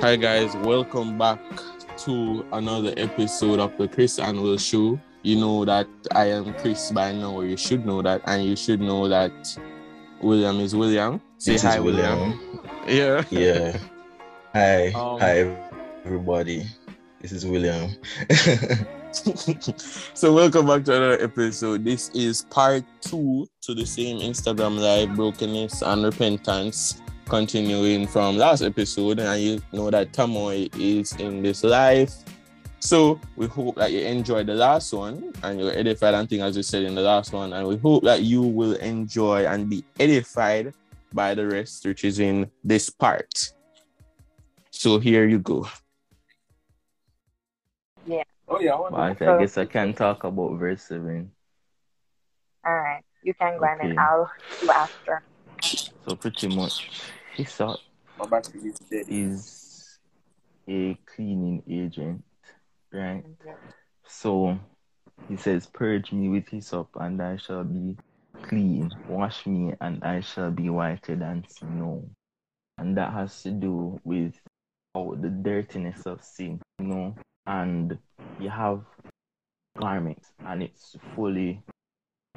Hi guys, welcome back to another episode of the Chris and Will Show. You know that I am Chris by now, or you should know that, and you should know that William is William. Say This hi, is William. Yeah. Yeah. Hi. Um, Hi, everybody. This is William. so welcome back to another episode. This is part two to the same Instagram live brokenness and repentance, continuing from last episode. And you know that Tamoy is in this live. So we hope that you enjoyed the last one and you're edified and thing as we said in the last one. And we hope that you will enjoy and be edified by the rest, which is in this part. So here you go. Yeah. Oh yeah, I want I guess I can talk about verse 7. All right, you can go and. I'll do after. So pretty much, hyssop my is a cleaning agent, right? Mhm. So he says, Purge me with hyssop, and I shall be clean. Wash me, and I shall be whiter than snow. And that has to do with how the dirtiness of sin, you know. And you have garments, and it's fully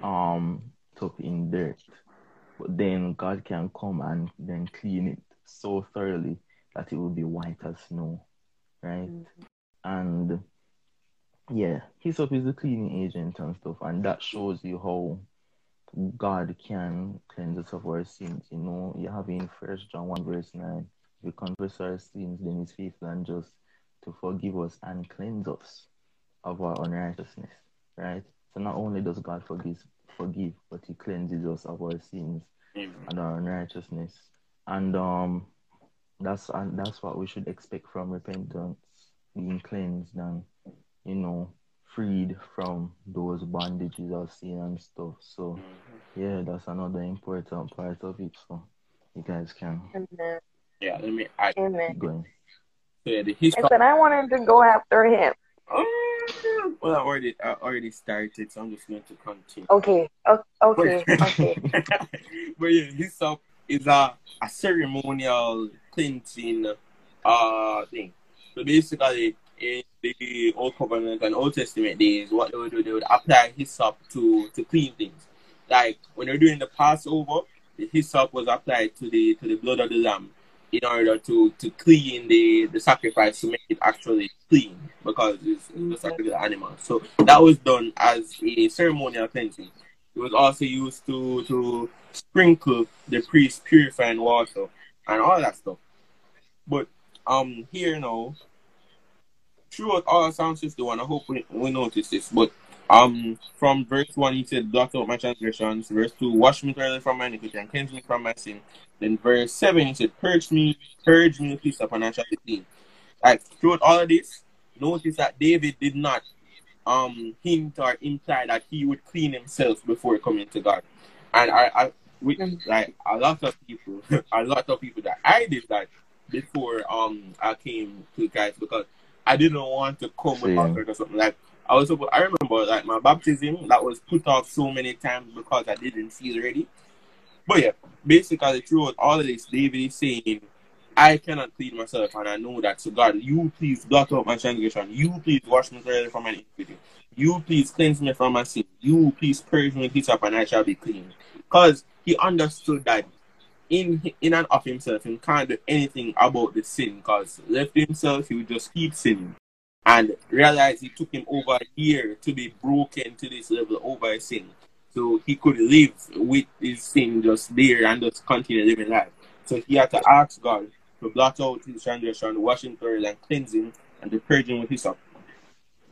um tucked in dirt. But then God can come and then clean it so thoroughly that it will be white as snow, right? Mhm. and yeah, hyssop is a cleaning agent and stuff, and that shows you how God can cleanse us of our sins. You know, you have in First John one verse nine, if we confess our sins, then He's faithful and just to forgive us and cleanse us of our unrighteousness. Right. So not only does God forgive, forgive, but He cleanses us of our sins Amen. and our unrighteousness. And um that's and that's what we should expect from repentance, being cleansed and you know, freed from those bondages of sin and stuff. So yeah, that's another important part of it. So you guys can Amen. Yeah, let me. I Amen. keep going. yeah, the I history. said I wanted to go after him. Well, I already, I already started, so I'm just going to continue. Okay. o- Okay. Okay. but yeah, hyssop is a, a ceremonial cleansing uh thing. So basically, in the Old Covenant and Old Testament days, what they would do, they would apply hyssop to to clean things. Like when they're doing the Passover, the hyssop was applied to the to the blood of the lamb in order to to clean the the sacrifice to make it actually clean because it's, it's just animal. So that was done as a ceremonial cleansing. It was also used to to sprinkle the priest purifying water and all that stuff. But um here now, throughout all Psalm 61, I hope we, we notice this, but um from verse 1 he said, Blot out my transgressions, verse 2, wash me thoroughly from my iniquity and cleanse me from my sin. Then verse 7 he said, Purge me, purge me with hyssop and I shall be clean. Like throughout all of this, notice that David did not um hint or imply that he would clean himself before coming to God. And I, I with like a lot of people, a lot of people that I did that before um I came to Christ because I didn't want to come Same. without or something. Like I was I remember like my baptism that was put off so many times because I didn't feel ready. But yeah, basically throughout all of this, David is saying, I cannot clean myself, and I know that. So God, you please blot out my transgression. You please wash me thoroughly from my iniquity. You please cleanse me from my sin. You please purge me with hyssop, and I shall be clean. Because he understood that in in and of himself, he can't do anything about the sin. Because left himself, he would just keep sinning, and realize it took him over a year to be broken to this level over sin. So he could live with his sin just there and just continue living life. So he had to ask God to blot out his transgression, wash him thoroughly, and cleanse him, and him with hyssop.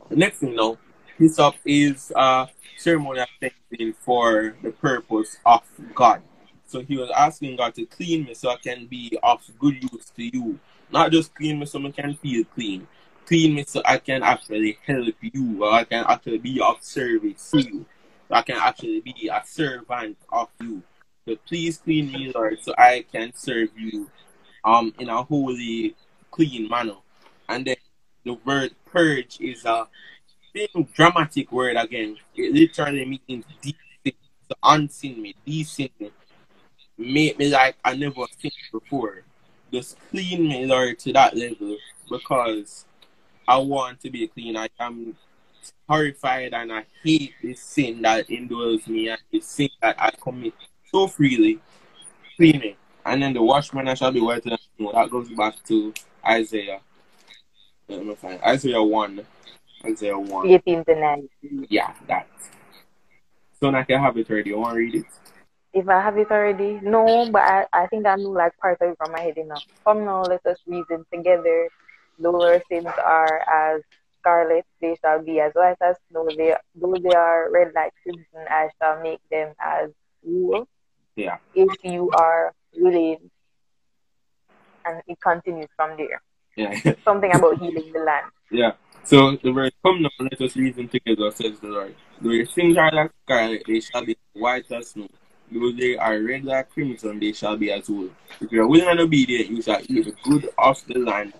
The next thing now, hyssop is uh, ceremonial cleansing for the purpose of God. So he was asking God to clean me so I can be of good use to you. Not just clean me so I can feel clean. Clean me so I can actually help you, or I can actually be of service to you. I can actually be a servant of you. So please clean me, Lord, so I can serve you um in a holy, clean manner. And then the word purge is a same dramatic word again. It literally means de- to unsin me, desin me, make me like I never seen before. just clean me, Lord, to that level because I want to be clean. I am horrified and I hate this sin that indwells me and the sin that I commit so freely. Clean me. And then the watchman I shall be whiter than snow. That goes back to Isaiah. Let me find Isaiah 1. Isaiah 1. 18 to 19. Yeah, that. So now I can have it ready. You want to read it? If I have it already, no, but I, I think I know like part of it from my head enough. Come now, let us reason together. Though our sins are as scarlet, they shall be as white as snow. They, though they are red like crimson, I shall make them as wool. Yeah. If you are willing, and it continues from there. Yeah. Something about healing the land. yeah. So the verse, come now, let us reason together, says the Lord. Though your sins are like scarlet, they shall be white as snow. Though they are red like crimson, they shall be as wool. If you are willing and obedient, you shall eat the good of the land.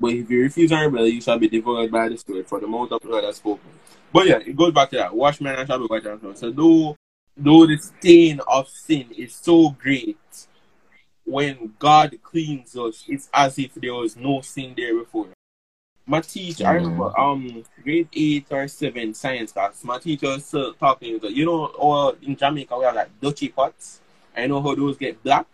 But if you refuse and rebel, you shall be devoured by the sword, for the mouth of the Lord has spoken. But yeah, it goes back to that. Wash men and shall be white snow. So though, though the stain of sin is so great, when God cleans us, it's as if there was no sin there before. My teacher, I remember, um, grade eight or seven science class. My teacher was uh, talking. You know, or in Jamaica we have like dutchy pots. I know how those get black.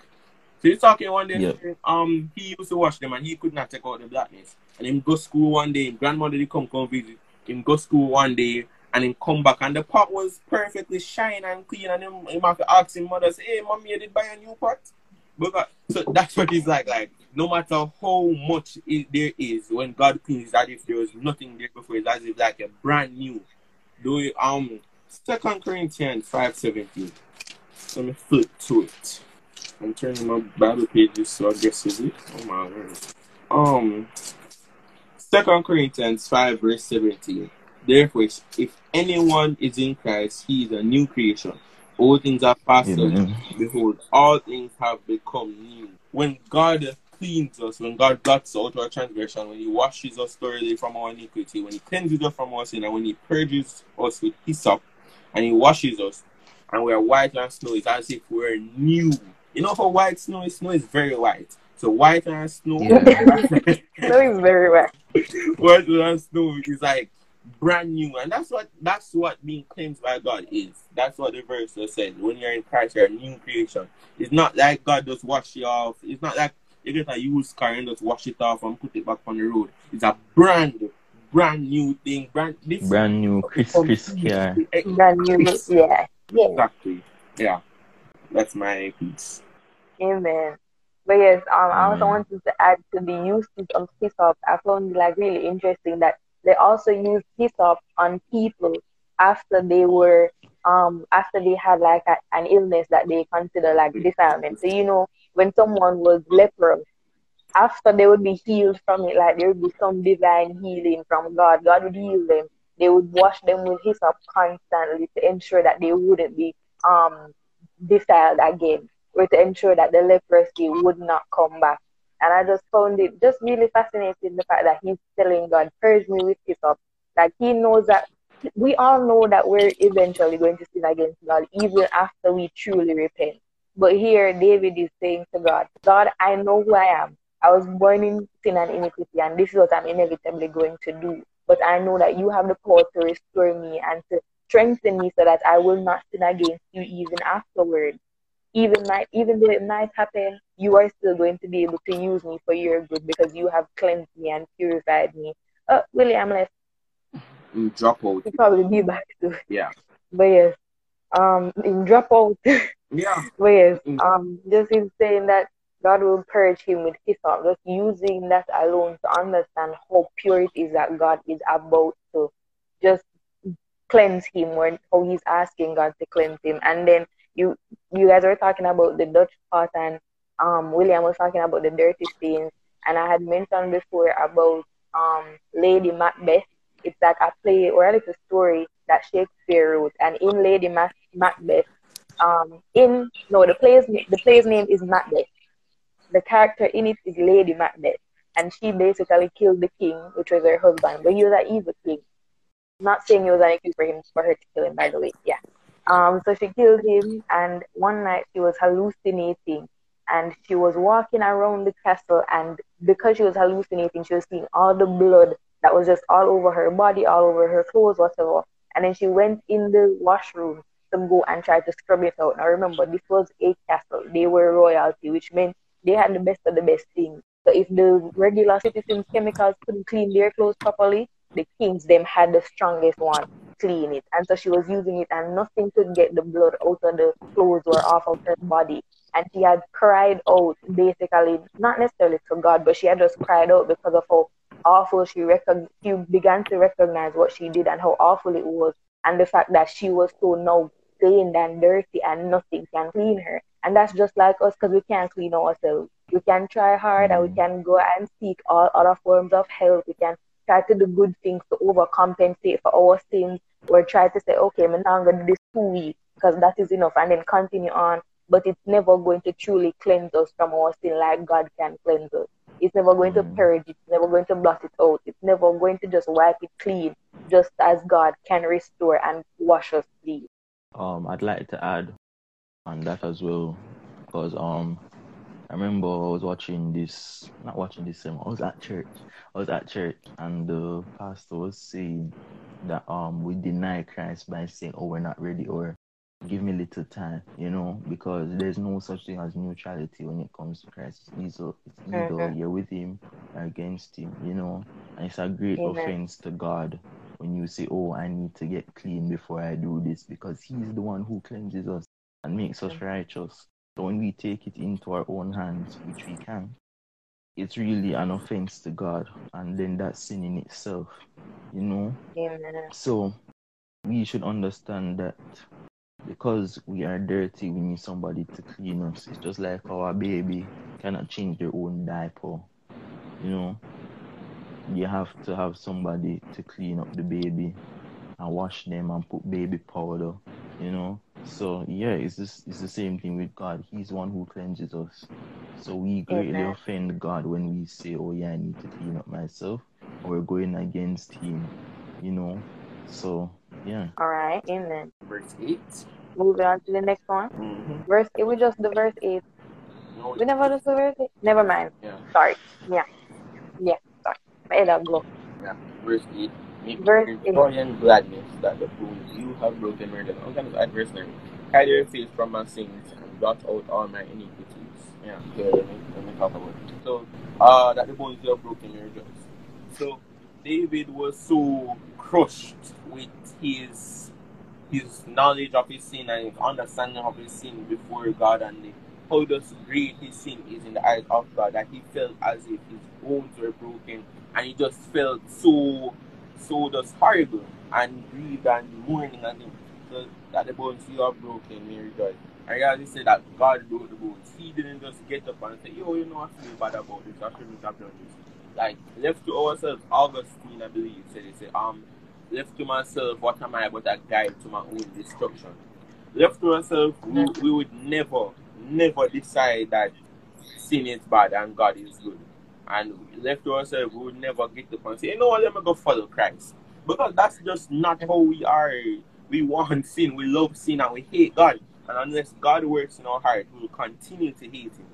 So he's talking one day. Um, he used to wash them and he could not take out the blackness. And him go school one day. Him grandmother did come come visit. Him go school one day and him come back and the pot was perfectly shine and clean. And him, him have to ask him mother, say, "Hey, mommy, you did buy a new pot?" Because so that's what it's like. Like no matter how much it, there is, when God cleans, that if there was nothing there before, it's as if like a brand new. Do it, um Second Corinthians five seventeen. Let me flip to it. I'm turning my Bible pages so I guess is it. Oh my word. Um Second Corinthians five verse seventeen. Therefore, if anyone is in Christ, he is a new creation. All things are passed away. Behold, all things have become new. When God cleans us, when God blots out our transgression, when He washes us thoroughly from our iniquity, when He cleanses us from our sin, and when He purges us with hyssop, and He washes us, and we are white as snow, it's as if we're new. You know how white snow? Snow is very white. So white and snow, Snow is very white. white and snow is like brand new, and that's what that's what being cleansed by God is. That's what the verse says. When you're in Christ, you're a new creation. It's not like God just wash you off. It's not like you get a used car and just wash it off and put it back on the road. It's a brand, brand new thing. Brand this Brand new crisp, crisp car. Brand new, yeah. Yeah. Exactly. Yeah. That's my piece. Amen. But yes, um, I also wanted to add to the usage of hyssop. I found it like really interesting that they also use hyssop on people after they were um after they had like a, an illness that they consider like defilement. So you know when someone was leprous, after they would be healed from it, like there would be some divine healing from God. God would heal them. They would wash them with hyssop constantly to ensure that they wouldn't be um defiled again or to ensure that the leprosy would not come back. And I just found it just really fascinating the fact that he's telling God, purge me with hyssop. Like he knows that we all know that we're eventually going to sin against God even after we truly repent. But here David is saying to God, God, I know who I am. I was born in sin and iniquity, and this is what I'm inevitably going to do. But I know that you have the power to restore me and to strengthen me so that I will not sin against you even afterward even might even though it might happen, you are still going to be able to use me for your good because you have cleansed me and purified me. Oh, William left. Mm, Drop out. He'll probably be back too. Yeah. But yes, um, in drop out. Yeah. but yes, Mm. um, just in saying that God will purge him with His hyssop, just using that alone to understand how pure it is that God is about to just cleanse him or how he's asking God to cleanse him. And then you you guys were talking about the Dutch pot and um William was talking about the dirty stains and I had mentioned before about um Lady Macbeth. It's like a play or a little story that Shakespeare wrote and in Lady Mac- Macbeth um in no the play's the play's name is Macbeth. The character in it is Lady Macbeth and she basically killed the king, which was her husband, but he was an evil king. Not saying it was an excuse for him for her to kill him, by the way. Yeah. Um, so she killed him, and one night she was hallucinating and she was walking around the castle and because she was hallucinating, she was seeing all the blood that was just all over her body, all over her clothes, whatever. And then she went in the washroom to go and try to scrub it out. Now remember, this was a castle. They were royalty, which meant they had the best of the best things. So if the regular citizens' chemicals couldn't clean their clothes properly, the kings them had the strongest one clean it. And so she was using it and nothing could get the blood out of the clothes or off of her body. And she had cried out basically, not necessarily to God, but she had just cried out because of how awful she recog- she began to recognize what she did and how awful it was and the fact that she was so now stained and dirty and nothing can clean her. And that's just like us because we can't clean ourselves. We can try hard and we Mm. can go and seek all other forms of help. We can try to do good things to overcompensate for our sins or try to say, okay, I'm not going to do this two weeks because that is enough and then continue on. But it's never going to truly cleanse us from our sin like God can cleanse us. It's never going to Mm. purge it. It's never going to blot it out. It's never going to just wipe it clean, just as God can restore and wash us clean. Um, I'd like to add on that as well, because um, I remember I was watching this, not watching this sermon. I was at church. I was at church, and the pastor was saying that um, we deny Christ by saying, "Oh, we're not ready," or "Give me a little time," you know, because there's no such thing as neutrality when it comes to Christ. It's either, it's either you're with Him or against Him, you know, and it's a great Amen. offense to God when you say, Oh, I need to get clean before I do this, because He's the one who cleanses us and makes us righteous. So when we take it into our own hands, which we can, it's really an offense to God, and then that's sin in itself, you know. Amen. So we should understand that because we are dirty, we need somebody to clean us. It's just like our baby cannot change their own diaper, you know. You have to have somebody to clean up the baby and wash them and put baby powder, you know. So yeah, it's just it's the same thing with God. He's the one who cleanses us. So we greatly Amen. offend God when we say, "Oh yeah, I need to clean up myself," or we're going against Him, you know. So yeah. All right. Amen. Verse 8. Moving on to the next one. Mm-hmm. Verse 8. We just the verse 8. No, We never just the verse 8. Never mind. yeah, Sorry. Yeah. Yeah. Sorry. My head go. yeah. Verse 8. Make Verse me eight. And gladness that the bones you have broken murder. I'm going to add verse 9. Hide your face from my sins and blot out all my iniquities. Yeah, okay, let me, let me talk about it. So, uh, that the bones you have broken may rejoice. So, David was so crushed with his his knowledge of his sin and his understanding of his sin before God and the, how just great his sin is in the eyes of God that he felt as if his bones were broken and he just felt so so just horrible and grieved and mourning and so that the bones you are broken may rejoice. I reality said that God broke the bones. He didn't just get up and say, Yo, you know I feel bad about this, I shouldn't have done this. Like left to ourselves, Augustine I believe said he said, um left to myself, what am I but a guide to my own destruction? Left to ourselves, we, we would never, never decide that sin is bad and God is good. And left to ourselves, we would never get the point say, you know what, let me go follow Christ. Because that's just not how we are. We want sin, we love sin, and we hate God. And unless God works in our heart, we will continue to hate Him.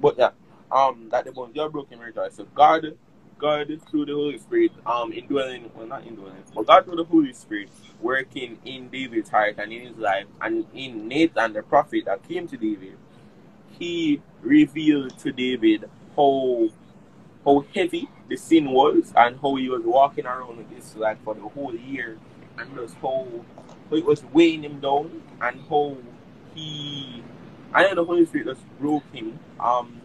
But yeah, um, that the bones are broken, rejoice. So God, God through the Holy Spirit, um, indwelling, well not indwelling, but God through the Holy Spirit working in David's heart and in his life, and in Nathan the prophet that came to David, he revealed to David how how heavy the sin was and how he was walking around with this like for the whole year and just how, how it was weighing him down and how he I know the Holy Spirit just broke him. Um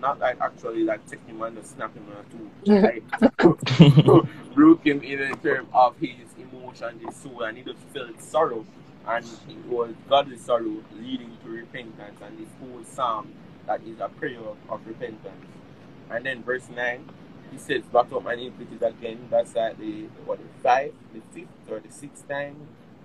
not like actually like taking him and just snapping him to like broke him in the term of his emotion, his soul, and he just felt sorrow. And it was godly sorrow leading to repentance. And this whole psalm that is a prayer of, of repentance. And then verse 9, he says, Blot out my iniquities again. That's like the, what, the five, the fifth, or the sixth time.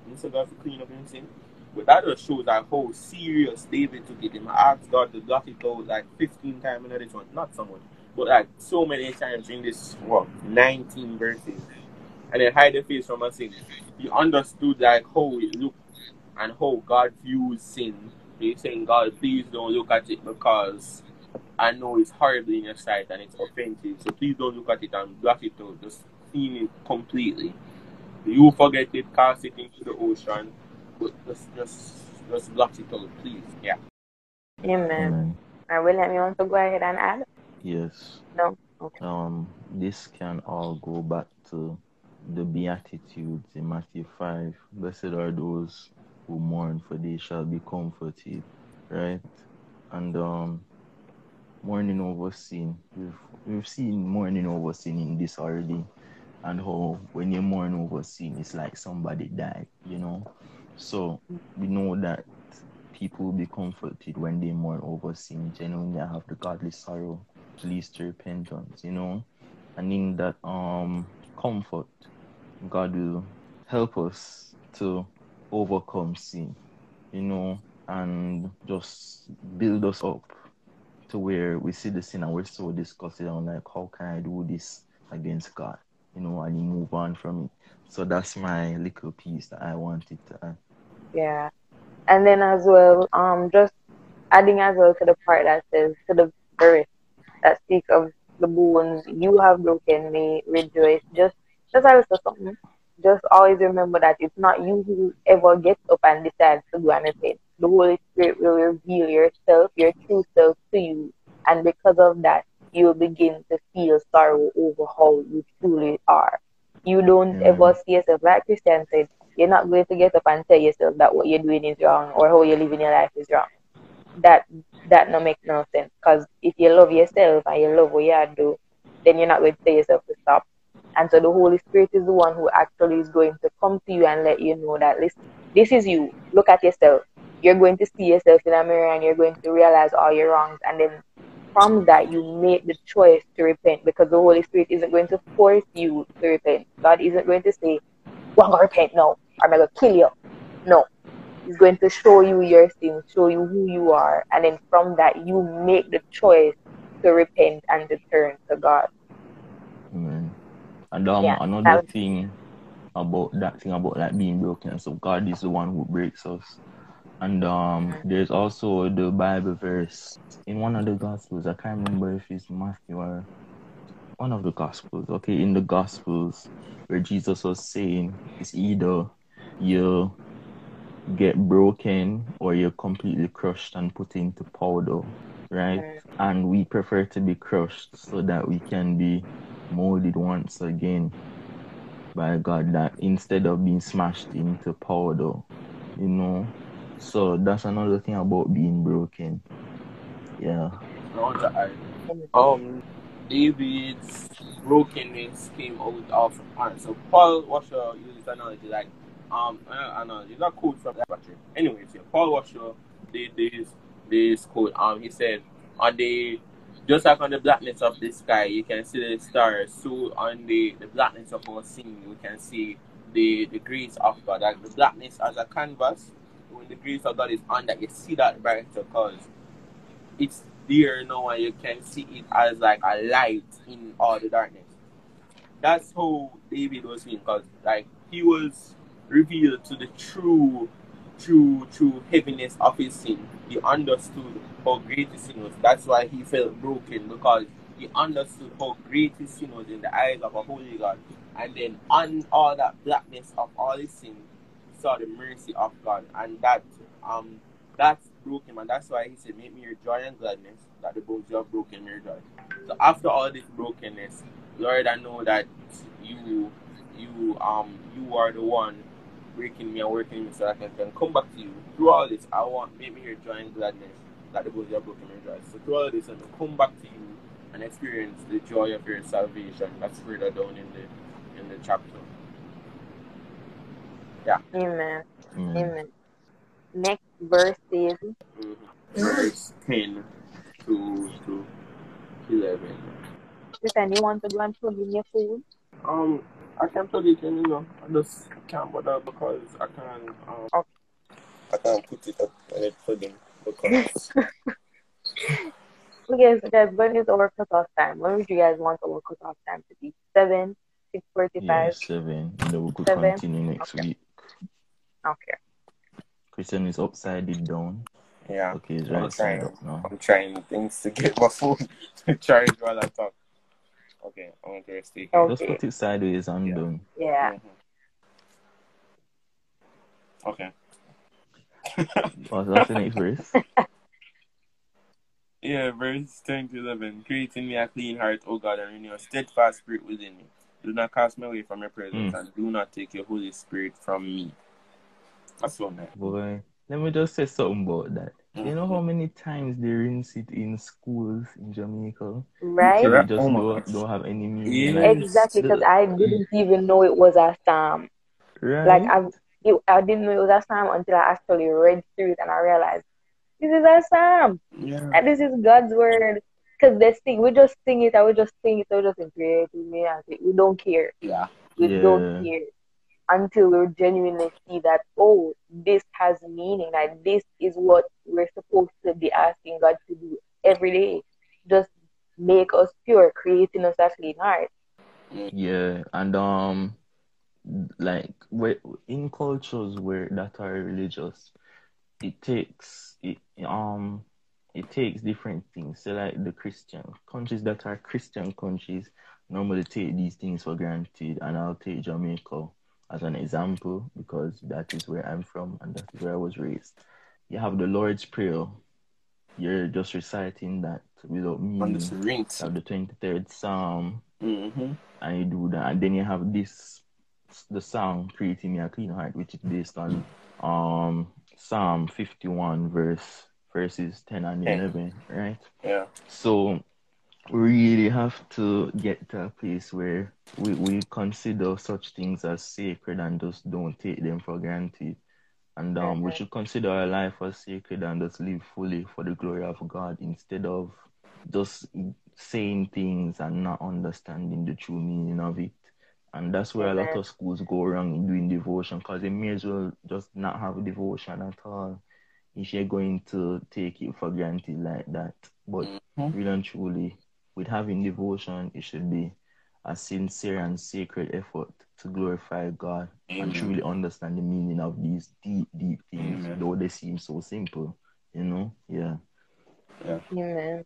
And so God to clean up his sin. But that just shows like how serious David took it. Him asked God to blot it out like 15 times in this one. Not so much, but like so many times in this, what, 19 verses. And then hide the face from our sin. He understood like how it looked and how God views sin He's saying, God, please don't look at it because I know it's horrible in your sight and it's offensive. So please don't look at it and blot it out. Just clean it completely. You forget it, cast it into the ocean, but just just just blot it out, please. Yeah. Amen. Amen. And William, you want to go ahead and add? Yes. No? Okay. Um, this can all go back to the Beatitudes in Matthew 5. Blessed are those who mourn, for they shall be comforted. Right? And um, mourning over sin. We've, we've seen mourning over sin in this already. And how when you mourn over sin, it's like somebody died, you know? So we know that people will be comforted when they mourn over sin, genuinely I have the godly sorrow leads to repentance, you know. And in that um comfort, God will help us to overcome sin, you know, and just build us up to where we see the sin and we're so disgusted and like, how can I do this against God? You know, and you move on from it. So that's my little piece that I wanted to add. Yeah. And then as well, um, just adding as well to the part that says to the verse that speak of the bones you have broken may rejoice. Just just a little something. Just always remember that it's not you who ever gets up and decides to go and repent. The Holy Spirit will reveal yourself, your true self to you. And because of that, you'll begin to feel sorrow over how you truly are. You don't Yeah. ever see yourself, like Christian said, you're not going to get up and tell yourself that what you're doing is wrong or how you're living your life is wrong. That that no make no sense. Because if you love yourself and you love what you do, then you're not going to tell yourself to stop. And so the Holy Spirit is the one who actually is going to come to you and let you know that listen, this is you. Look at yourself. You're going to see yourself in a mirror and you're going to realize all your wrongs. And then from that, you make the choice to repent because the Holy Spirit isn't going to force you to repent. God isn't going to say, well, I'm going to repent now. I'm going to kill you. No. He's going to show you your sins, show you who you are. And then from that, you make the choice to repent and to turn to God. Amen. And um, Yeah, another that- thing about that thing about like being broken, so God is the one who breaks us. And um, there's also the Bible verse in one of the Gospels. I can't remember if it's Matthew or one of the Gospels. Okay, in the Gospels where Jesus was saying it's either you get broken or you're completely crushed and put into powder, right? And we prefer to be crushed so that we can be molded once again by God that instead of being smashed into powder, you know. So that's another thing about being broken. Yeah. Um, David's brokenness came out of hand. So Paul Washer used this analogy like um uh, analogy. A quote from that battery. Anyways, yeah, Paul Washer did this this quote. Um, he said on the just like on the blackness of the sky, you can see the stars. So on the the blackness of our sin, we can see the the grace of God. Like the blackness as a canvas, when the grace of God is on that, you see that brighter because it's there now and you can see it as like a light in all the darkness. That's how David was feeling because like he was revealed to the true true true heaviness of his sin. He understood how great his sin was. That's why he felt broken because he understood how great his sin was in the eyes of a holy God. And then on all that blackness of all his sin, he saw the mercy of God. And that um that's broken and that's why he said, Make me your joy and gladness, that the bones you have broken may rejoice. So after all this brokenness, Lord, I know that you you um you are the one breaking me and working me so that I can come back to you. Through all this, I want make me your joy and gladness, that the bones you have broken rejoice. So through all this, I'm gonna come back to you and experience the joy of your salvation. That's further down in the in the chapter. Amen. Mm. Amen. Next verse is. Verse ten to to eleven. Listen, you want to go and plug in your food? Um, I can plug it in, you know. I just can't bother because I can't. Um, I can't put it up when it's plugging because Okay, so guys, when is our cutoff time? When would you guys want our cutoff time to be? Seven, six Yeah, seven. And then we could Seven. continue next Okay. week. Okay. Christian is upside down. Yeah. Okay, it's I'm trying. up now. I'm trying things to get my phone to charge while I talk. Okay, I'm going to rest it. Just put it sideways and Yeah. done. Yeah. Mhm. Okay. What's what's the next verse? Yeah, verse 10 to 11. Create in me a clean heart, O God, and renew a steadfast spirit within me. Do not cast me away from your presence, Mm. and do not take your Holy Spirit from me. That's so nice. Boy, let me just say something about that. You know Mm-hmm. how many times they rinse it in schools in Jamaica? Right? They just Oh don't, don't have any meaning. Yeah. Like, Exactly, because I didn't even know it was a psalm. right? Like I, it, I didn't know it was a psalm until I actually read through it and I realized this is a psalm Yeah. and this is God's word. Because they sing, we just sing it, I would just sing it, I would just create with me we don't care, Yeah. we Yeah. don't care until we genuinely see that oh, this has meaning, like this is what we're supposed to be asking God to do every day, just make us pure, creating us a clean heart. Yeah, and um, like in cultures where that are religious, it takes it um it takes different things. So like the Christian countries that are Christian countries normally take these things for granted, and I'll take Jamaica as an example because that is where I'm from and that is where I was raised. You have the Lord's Prayer. You're just reciting that without On meaning. this. You have the 23rd Psalm, Mm-hmm. and you do that, and then you have this, the song "Creating Me a Clean Heart," which is based on um Psalm 51 verse verses 10 and Ten. 11, right? Yeah. So really have to get to a place where we, we consider such things as sacred and just don't take them for granted. And um, we Mhm. should consider our life as sacred and just live fully for the glory of God instead of just saying things and not understanding the true meaning of it. And that's where a lot of schools go wrong in doing devotion because they may as well just not have devotion at all if you're going to take it for granted like that. But Mhm. really and truly, with having devotion, it should be a sincere and sacred effort to glorify God Amen. and truly understand the meaning of these deep, deep things, Amen. though they seem so simple. You know? Yeah. Yeah. Amen.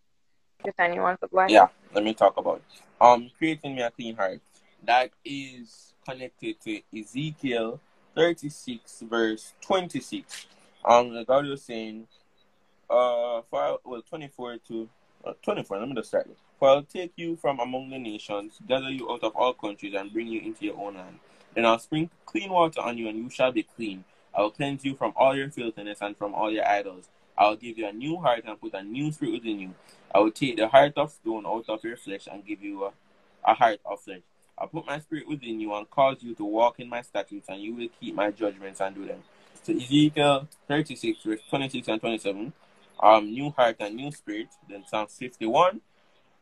Stefan, you want to go? Yeah, let me talk about it. um creating me a clean heart. That is connected to Ezekiel 36 verse 26. Um, God was saying, uh, for well 24 to uh, 24. Let me just start. It. For I'll take you from among the nations, gather you out of all countries, and bring you into your own land. Then I'll sprinkle clean water on you, and you shall be clean. I will cleanse you from all your filthiness and from all your idols. I will give you a new heart and put a new spirit within you. I will take the heart of stone out of your flesh and give you a, a heart of flesh. I'll put my spirit within you and cause you to walk in my statutes, and you will keep my judgments and do them. So Ezekiel 36, verse 26 and 27, um, new heart and new spirit. Then Psalm 51,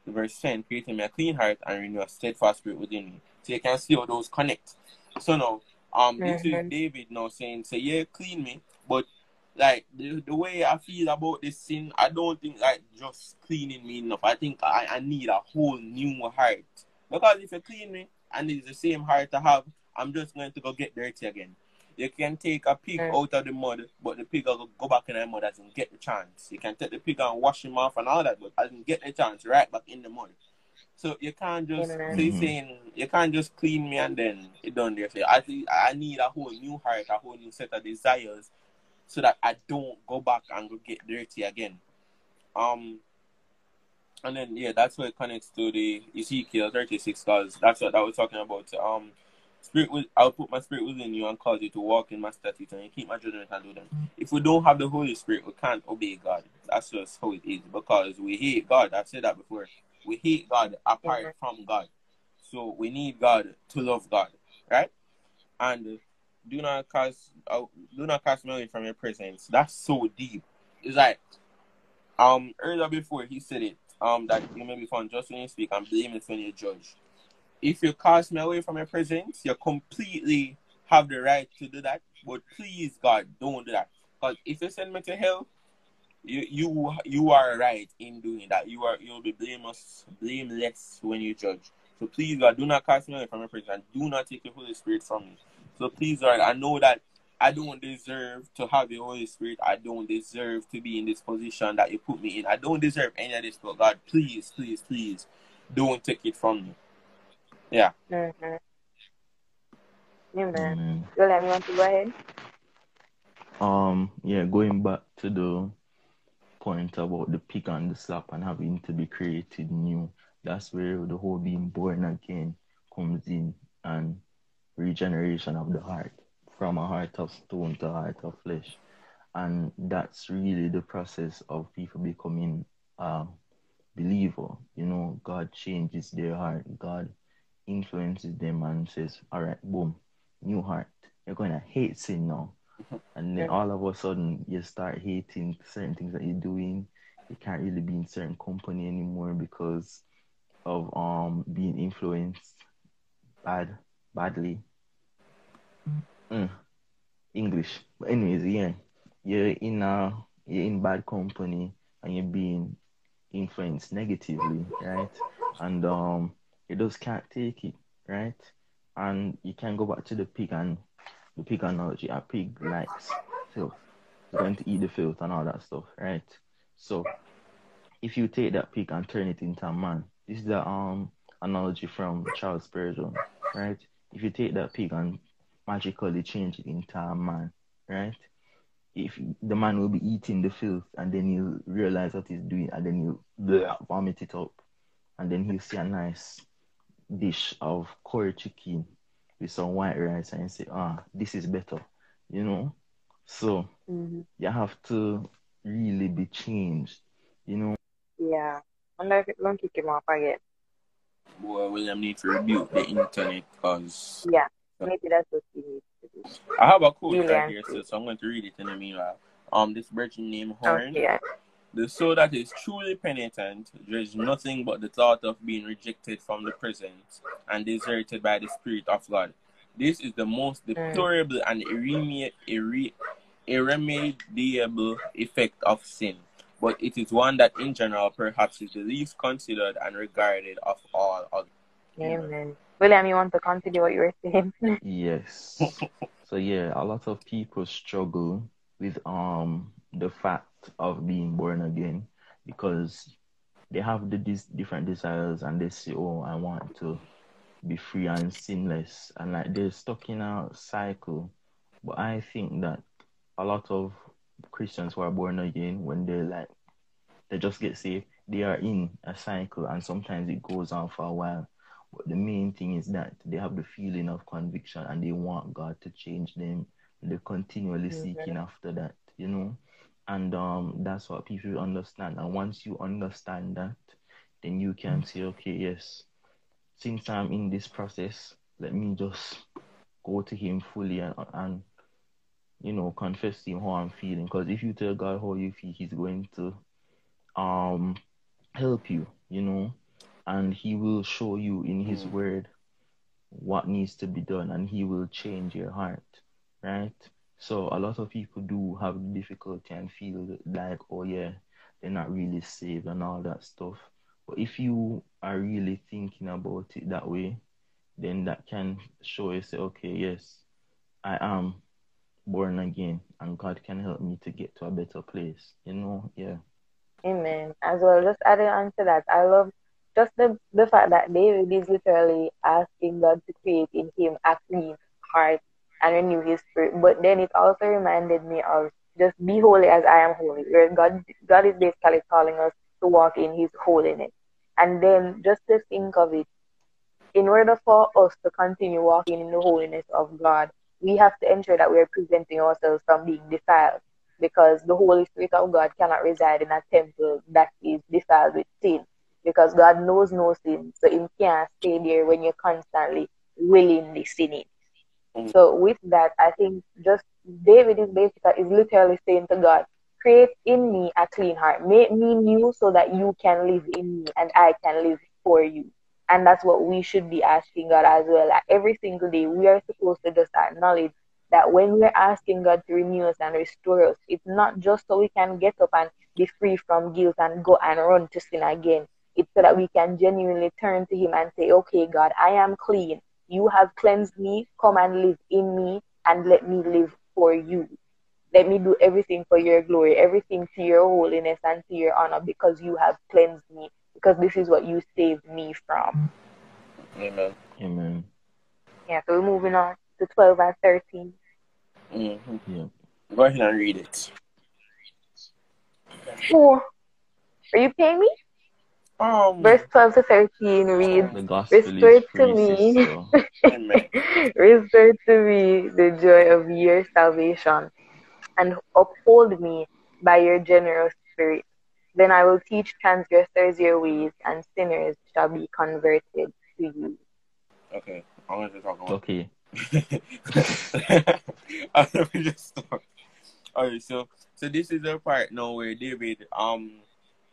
verse 10, creating me a clean heart and renew a steadfast spirit within me. So you can see how those connect. So now, um, this is. David now saying, say, yeah, clean me, but like the, the way I feel about this sin, I don't think like just cleaning me enough. I think I, I need a whole new heart. Because if you clean me and it's the same heart I have, I'm just going to go get dirty again. You can take a pig Mm. out of the mud, but the pig will go back in the mud as in get the chance. You can take the pig and wash him off and all that, but as in get the chance right back in the mud. So you can't just Amen. so he's Mhm. saying you can't just clean me and then it done there. So I think I need a whole new heart, a whole new set of desires so that I don't go back and go get dirty again. Um and then yeah, that's what it connects to the Ezekiel thirty six because that's what I was talking about. Um spirit will I'll put my spirit within you and cause you to walk in my statutes and you keep my judgment and do them. If we don't have the Holy Spirit, we can't obey God. That's just how it is because we hate God. I've said that before. We hate God apart from God. So we need God to love God, right? And do not cast uh, do not cast me away from your presence. That's so deep. It's like um earlier before he said it, um that you may be found just when you speak and blameless when you judge. If you cast me away from your presence, you completely have the right to do that. But please God, don't do that. Because if you send me to hell, you you you are right in doing that. You are you'll be blameless blameless when you judge. So please God, do not cast me away from your presence do not take the Holy Spirit from me. So please God, I know that I don't deserve to have the Holy Spirit. I don't deserve to be in this position that you put me in. I don't deserve any of this, but God, please, please, please, don't take it from me. Yeah. Mm-hmm. Amen. Amen. William, you want to go ahead? Um, yeah, going back to the point about the pick and the slap and having to be created new, that's where the whole being born again comes in and regeneration of the heart from a heart of stone to a heart of flesh. And that's really the process of people becoming a believer. You know, God changes their heart, God influences them and says, All right, boom, new heart. You're going to hate sin now. And then all of a sudden, you start hating certain things that you're doing. You can't really be in certain company anymore because of um being influenced bad badly. Mm. English, but anyways, yeah, you're in a you're in bad company and you're being influenced negatively, right? And um, you just can't take it, right? And you can go back to the pig and the pig analogy. A pig likes filth, it's going to eat the filth and all that stuff, right? So if you take that pig and turn it into a man, this is the um analogy from Charles Spurgeon, right? If you take that pig and magically change it into a man, right? If the man will be eating the filth and then he'll realize what he's doing and then he'll bleh, vomit it up and then he'll see a nice dish of curry chicken with some white rice and say, ah, this is better, you know? So Mm-hmm. you have to really be changed, you know? Yeah. Wonder if it's going to kick him off again. Boy, William need to rebuke the internet because Yeah. Maybe that's what he needs to do. I have a quote Julian. right here, so, so I'm going to read it in the meanwhile. Um, this virgin named Horn. Okay. The soul that is truly penitent dreads nothing but the thought of being rejected from the presence and deserted by the Spirit of God. This is the most deplorable and irreme- irre- irremediable effect of sin, but it is one that, in general, perhaps is the least considered and regarded of all others. Amen. William, you want to continue what you were saying? Yes. so yeah, a lot of people struggle with um the fact of being born again because they have the dis- different desires and they say, "Oh, I want to be free and sinless," and like they're stuck in a cycle. But I think that a lot of Christians who are born again, when they like they just get saved, they are in a cycle, and sometimes it goes on for a while. But the main thing is that they have the feeling of conviction and they want God to change them. They're continually seeking after that, you know. And um, that's what people understand. And once you understand that, then you can say, okay, yes, since I'm in this process, let me just go to Him fully and, and you know, confess to Him how I'm feeling. Because if you tell God how you feel, He's going to um help you, you know, and He will show you in His Mm. Word what needs to be done, and He will change your heart, right? So a lot of people do have difficulty and feel like, oh yeah, they're not really saved and all that stuff. But if you are really thinking about it that way, then that can show you say, okay, yes, I am born again, and God can help me to get to a better place. You know, yeah. Amen. As well, just adding on to that, I love just the, the fact that David is literally asking God to create in him a clean heart and renew his spirit. But then it also reminded me of just be holy as I am holy, where God God is basically calling us to walk in his holiness. And then just to think of it, in order for us to continue walking in the holiness of God, we have to ensure that we are preventing ourselves from being defiled because the Holy Spirit of God cannot reside in a temple that is defiled with sin because God knows no sin. So He can't stay there when you're constantly willingly sinning. So with that, I think just David is basically is literally saying to God, create in me a clean heart. Make me new so that you can live in me and I can live for you. And that's what we should be asking God as well. Like every single day, we are supposed to just acknowledge that when we're asking God to renew us and restore us, it's not just so we can get up and be free from guilt and go and run to sin again. It's so that we can genuinely turn to Him and say, Okay, God, I am clean. You have cleansed me. Come and live in me and let me live for you. Let me do everything for your glory, everything to your holiness and to your honor because you have cleansed me, because this is what you saved me from. Amen. Amen. Yeah, so we're moving on to 12 and 13. hmm Yeah. Go ahead and read it. Four. are you paying me? Um, Verse 12 to 13 reads, The gospel Restore is to me. sister. Restore to me the joy of your salvation and uphold me by your generous spirit. Then I will teach transgressors your ways, and sinners shall be converted to you. Okay, I want to talk about. Okay. Let me just stop. Alright, so so this is the part now where David, um,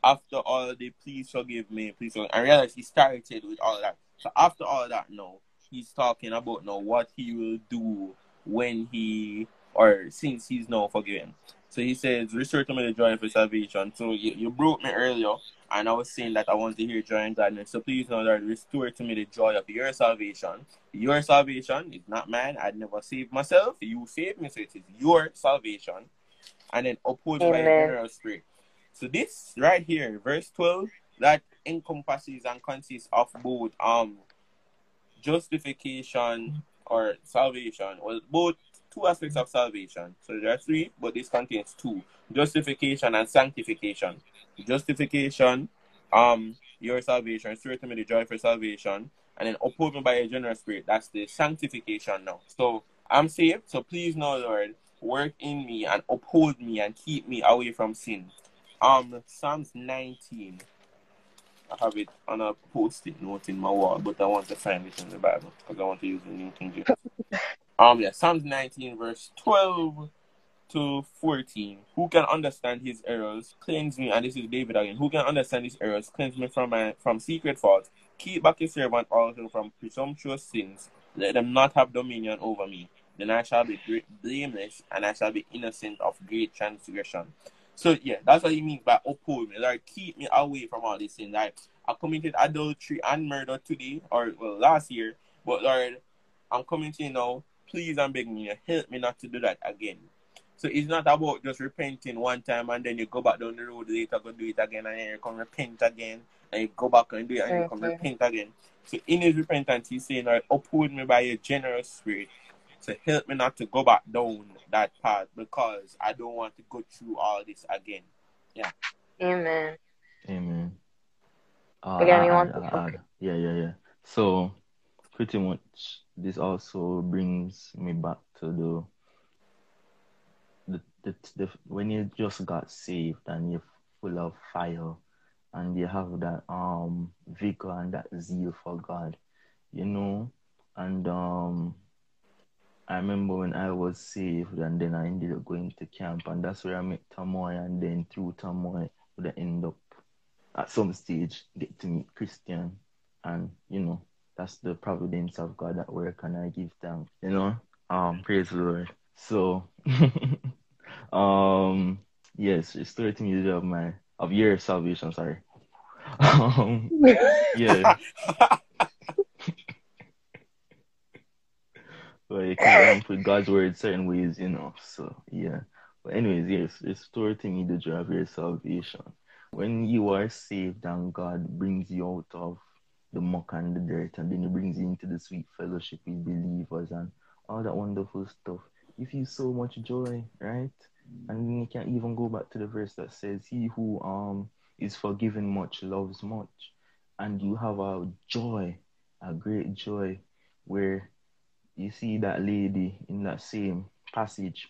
after all the please forgive me, please forgive I realize he started with all that. So after all that now, he's talking about now what he will do when he or since he's now forgiven. So he says, Restore to me the joy of your salvation. So you, you broke me earlier and I was saying that I want to hear joy and gladness. So please know that restore to me the joy of your salvation. Your salvation is not mine. I'd never saved myself. You saved me, so it is your salvation. And then uphold your general spirit. So this right here, verse 12, that encompasses and consists of both um justification or salvation. Well, both two aspects of salvation. So there are three, but this contains two: justification and sanctification. Justification, um, your salvation, restore to me the joy for salvation, and then uphold me by a generous spirit. That's the sanctification now. So I'm saved. So please know, Lord, work in me and uphold me and keep me away from sin. Um, Psalms 19. I have it on a post-it note in my wall, but I want to find it in the Bible because I want to use the New King James. Um, yeah, Psalms 19, verse 12 to 14. Who can understand his errors? Cleanse me, and this is David again. Who can understand his errors? Cleanse me from my from secret faults. Keep back your servant also from presumptuous sins. Let them not have dominion over me. Then I shall be blameless, and I shall be innocent of great transgression. So yeah, that's what he means by uphold me. Like keep me away from all these things. Like I committed adultery and murder today, or well last year. But Lord, I'm coming to you now. Please and begging you, help me not to do that again. So it's not about just repenting one time and then you go back down the road later, go do it again, and then you come repent again, and you go back and do it, and you come repent again. So in his repentance, he's saying, Lord, uphold me by your generous spirit. So help me not to go back down that path because I don't want to go through all this again. Yeah. Amen. Amen. Uh, Again, you want add, to- add. Yeah, yeah, yeah. So pretty much this also brings me back to the the, the, the when you just got saved and you're full of fire and you have that um vigor and that zeal for God, you know, and um I remember when I was saved and then I ended up going to camp and that's where I met Tamoy and then through Tamoy would I end up at some stage get to meet Christian. And you know that's the providence of God at work and I give thanks you know? Um praise the Lord. So um yes me the day of my of your salvation sorry. Um yeah but you can't put God's word certain ways you know so yeah. But anyways yes restore to me the joy of your salvation. When you are saved and God brings you out of the muck and the dirt and then he brings you into the sweet fellowship with believers and all that wonderful stuff you feel so much joy right? And then you can even go back to the verse that says he who um is forgiven much loves much. And you have a joy a great joy where you see that lady in that same passage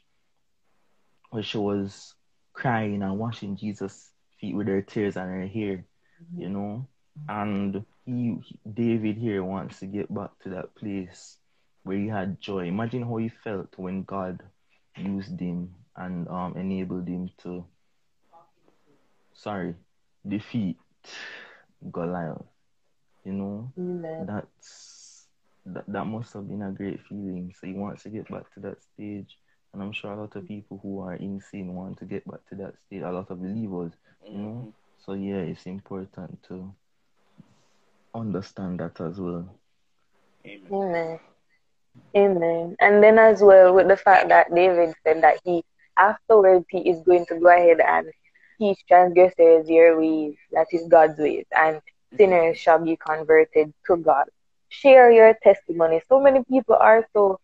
where she was crying and washing Jesus' feet with her tears and her hair, you know. And he, David here wants to get back to that place where he had joy. Imagine how he felt when God used him and um, enabled him to, sorry, defeat Goliath. You know, Amen. that's that, that must have been a great feeling. So he wants to get back to that stage. And I'm sure a lot of people who are insane want to get back to that state. A lot of believers, you know. Mm-hmm. So yeah, it's important to understand that as well. Amen. Amen. Amen. And then as well with the fact that David said that he afterwards he is going to go ahead and teach transgressors your ways, that is God's ways, and mm-hmm. sinners shall be converted to God. Share your testimony. So many people are so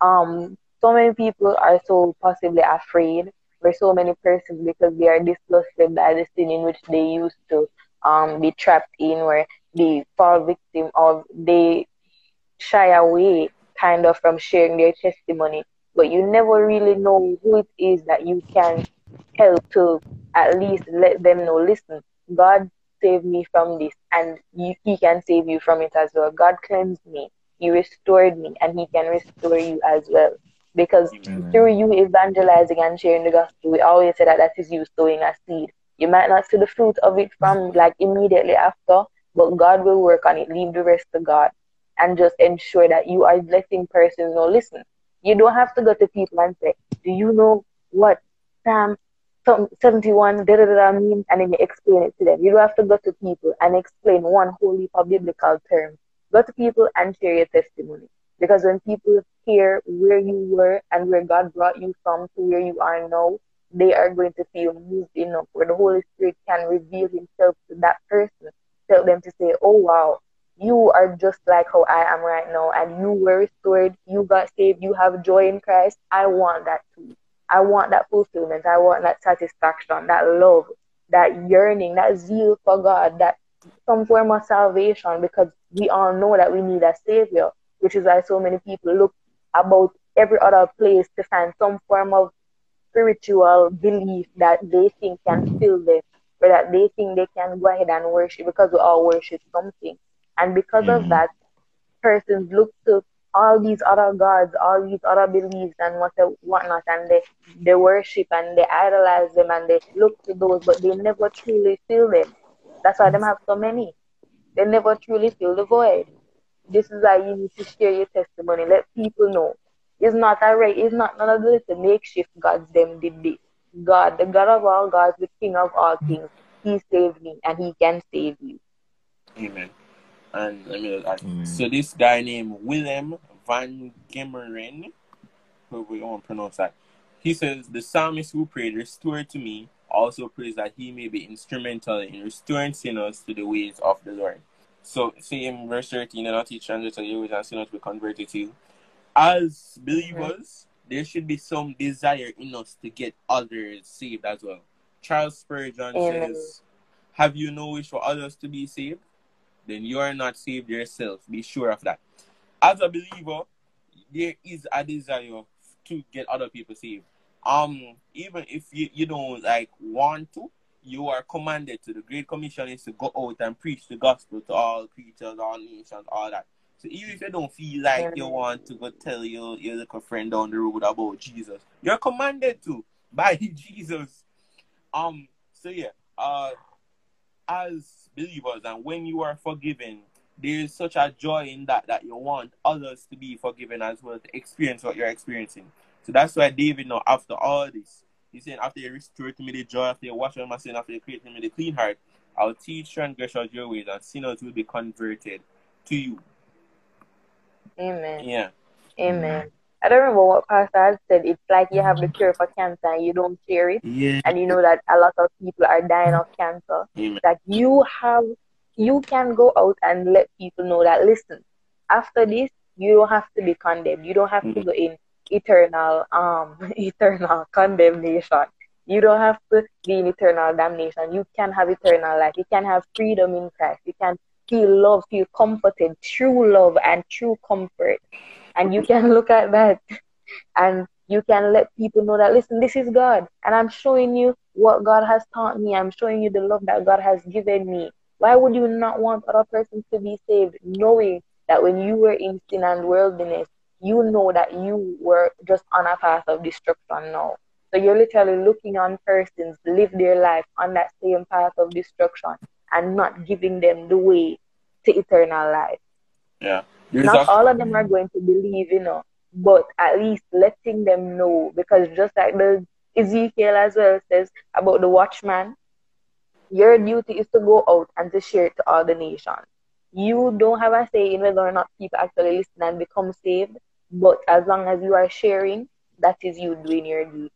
um so many people are so possibly afraid for so many persons because they are disgusted by the sin in which they used to um be trapped in where they fall victim of they shy away kind of from sharing their testimony but you never really know who it is that you can help to at least let them know listen god saved me from this and you, he can save you from it as well. God cleansed me. He restored me and he can restore you as well. Because Amen. through you evangelizing and sharing the gospel we always say that that is you sowing a seed. You might not see the fruit of it from like immediately after but god will work on it. Leave the rest to god. And just ensure that you are letting persons know listen you don't have to go to people and say do you know what psalm some 71 da da da da means and then you explain it to them. You don't have to go to people and explain one wholly biblical term. Go to people and share your testimony. Because when people hear where you were and where God brought you from to where you are now, they are going to feel moved enough where the Holy Spirit can reveal Himself to that person, tell them to say, Oh wow, you are just like how I am right now, and you were restored, you got saved, you have joy in Christ. I want that too. I want that fulfillment, I want that satisfaction, that love, that yearning, that zeal for God, that some form of salvation because we all know that we need a savior which is why so many people look about every other place to find some form of spiritual belief that they think can fill them or that they think they can go ahead and worship because we all worship something. And because of Mhm. that, persons look to all these other gods, all these other beliefs and what whatnot, and they they worship and they idolize them and they look to those, but they never truly feel them. That's why them have so many. They never truly feel the void. This is why you need to share your testimony. Let people know. It's not a right, it's not none of the makeshift gods them did this. God, the God of all gods, the King of all kings, He saved me and He can save you. Amen. And let me ask. Amen. Uh, mm. So this guy named Willem van Gemeren, however you want to pronounce that, he says the psalmist who prayed, "Restore to me," also prays that he may be instrumental in restoring sinners to the ways of the Lord. So, see in verse 13, and not teach strangers to your ways and sinners be converted to you. As believers, there should be some desire in us to get others saved as well. Charles Spurgeon Amen. says, Have you no wish for others to be saved? Then you are not saved yourself. Be sure of that. As a believer, there is a desire to get other people saved. Um, even if you, you don't like want to, you are commanded to. The Great Commission is to go out and preach the gospel to all creatures, all nations, all that. So even if you don't feel like you want to go tell your, your little friend down the road about Jesus, you're commanded to by Jesus. Um, so yeah, uh, as believers, and when you are forgiven, there is such a joy in that that you want others to be forgiven as well to experience what you're experiencing. So that's why David now, after all this, he's saying, after you restore to me the joy, after you wash away my sin, after you create in me the clean heart, I'll teach transgressors your ways, and sinners will be converted to you. Amen. Yeah. Amen. I don't remember what Pastor had said. It's like you have the cure for cancer and you don't share it. Yeah. And you know that a lot of people are dying of cancer. Amen. That you have, you can go out and let people know that, listen, after this, you don't have to be condemned. You don't have to Mhm. go in eternal, um, eternal condemnation. You don't have to be in eternal damnation. You can have eternal life. You can have freedom in Christ. You can feel love, feel comforted, true love and true comfort. And you can look at that and you can let people know that, listen, this is God. And I'm showing you what God has taught me. I'm showing you the love that God has given me. Why would you not want other persons to be saved, knowing that when you were in sin and worldliness, you know that you were just on a path of destruction now. So you're literally looking on persons live their life on that same path of destruction and not giving them the way to eternal life. Yeah. There's Not all of them are going to believe, you know, but at least letting them know because just like the Ezekiel as well says about the watchman, your duty is to go out and to share it to all the nations. You don't have a say in whether or not people actually listen and become saved, But as long as you are sharing, that is you doing your duty.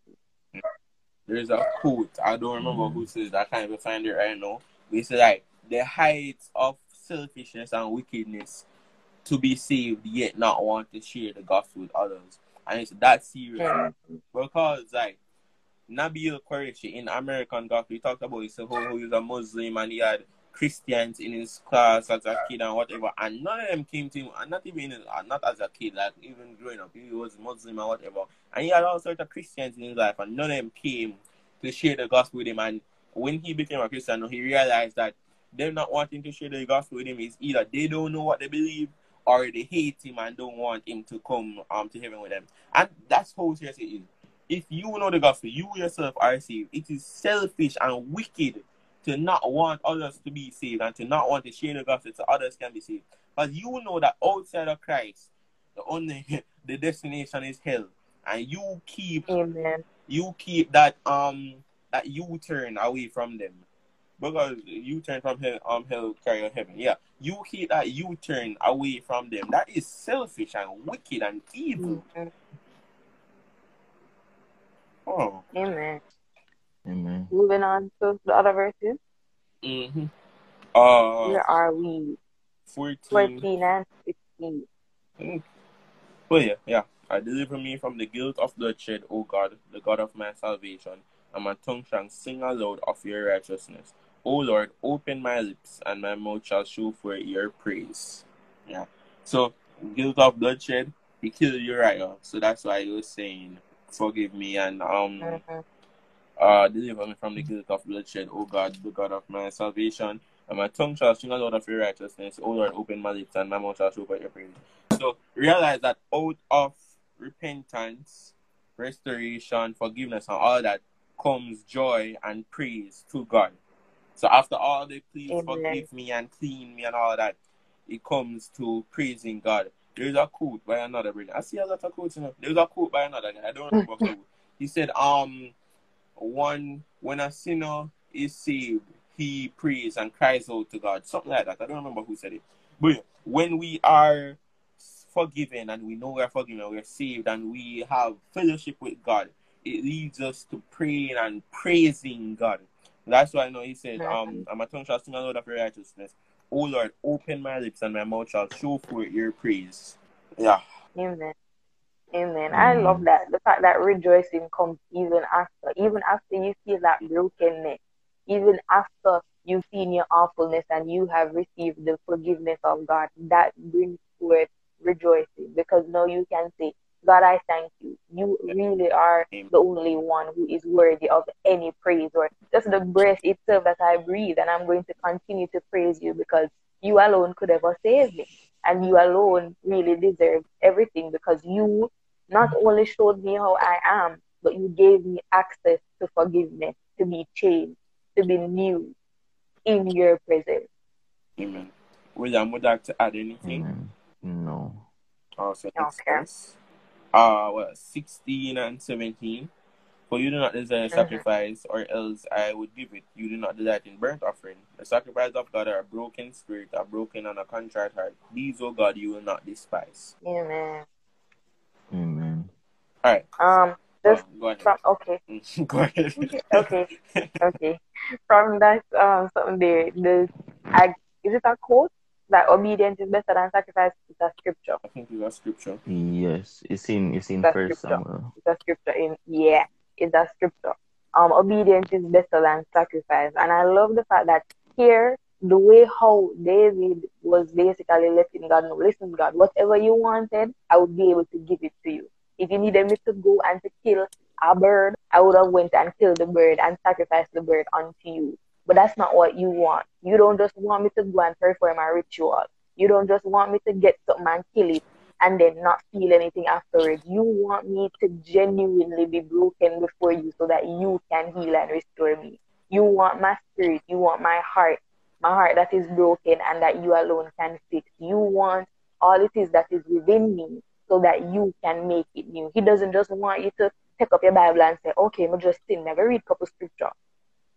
There's a quote. I don't remember who says that. I can't even find it right now. But it's like the height of selfishness and wickedness to be saved, yet not want to share the gospel with others. And it's that serious. Mm. Because like Nabil Qureshi in American Gospel, he talked about himself who he was a Muslim and he had Christians in his class as a kid and whatever, and none of them came to him, and not even uh, not as a kid, like even growing up, he was Muslim and whatever, and he had all sorts of Christians in his life, and none of them came to share the gospel with him. And when he became a Christian, he realized that them not wanting to share the gospel with him is either they don't know what they believe or they hate him and don't want him to come um to heaven with them. And that's how serious it is. If you know the gospel, you yourself are saved. It is selfish and wicked to not want others to be saved and to not want to share the gospel so others can be saved. But you know that outside of Christ, the only the destination is hell. And you keep Amen. you keep that um that U turn away from them. Because you turn from hell um hell carry on heaven. Yeah. You keep that U turn away from them. That is selfish and wicked and evil. Mhm. Oh. Amen. Amen. Moving on to the other verses. Mm-hmm. Uh Where are we? 14 14 and 16. Mm. Well, yeah, yeah. I deliver me from the guilt of bloodshed, O God, the God of my salvation, and my tongue shall sing aloud of your righteousness. O Lord, open my lips, and my mouth shall show forth your praise. Yeah. So, guilt of bloodshed, he killed Uriah. So that's why he was saying, forgive me and um Mhm. uh, deliver me from the guilt of bloodshed, O God, the God of my salvation. And my tongue shall sing a aloud of your righteousness. O Lord, open my lips, and my mouth shall show forth your praise. So realize that out of repentance, restoration, forgiveness, and all that comes joy and praise to God. So after all the please Amen. forgive me and clean me and all that, it comes to praising God. There's a quote by another brother. I see a lot of quotes. You know. There's a quote by another guy. I don't remember who. He said, um, one when a sinner is saved, he prays and cries out to God. Something like that. I don't remember who said it. But when we are forgiven and we know we're forgiven, we're saved, and we have fellowship with God, it leads us to praying and praising God. That's why I know he said, um, and my tongue shall sing aloud of your righteousness. O Lord, open my lips and my mouth shall show forth your praise. Yeah. Amen. Amen. I love that. The fact that rejoicing comes even after, even after you feel that brokenness, even after you've seen your awfulness and you have received the forgiveness of God, that brings forth rejoicing because now you can say, God, I thank you. You really are the only one who is worthy of any praise or just the breath itself that I breathe. And I'm going to continue to praise you because you alone could ever save me. And you alone really deserve everything because you not mm-hmm. only showed me how I am, but you gave me access to forgiveness, to be changed, to be new in your presence. Amen. William, would you like to add anything? Amen. No. Also, next Okay. verse. Uh, what, 16 and 17. For you do not desire Mhm. sacrifice, or else I would give it. You do not delight in burnt offering. The sacrifice of God are a broken spirit, a broken and a contrite heart. These, O God, you will not despise. Amen. Amen. All right. Um, just Go ahead. from okay, Go ahead. okay, okay. From that um something there, the I, is it a quote that obedience is better than sacrifice? It's a scripture. I think it's a scripture. Yes, it's in it's in That's First scripture. Samuel. It's a scripture in yeah, it's a scripture. Um, obedience is better than sacrifice, and I love the fact that here the way how David was basically letting God know, listen, God, whatever you wanted, I would be able to give it to you. If you needed me to go and to kill a bird, I would have went and killed the bird and sacrificed the bird unto you. But that's not what you want. You don't just want me to go and perform a ritual. You don't just want me to get something and kill it and then not feel anything afterwards. You want me to genuinely be broken before you so that you can heal and restore me. You want my spirit. You want my heart. My heart that is broken and that you alone can fix. You want all it is that is within me so that you can make it new. He doesn't just want you to pick up your Bible and say, okay, me just sin, never read couple scripture.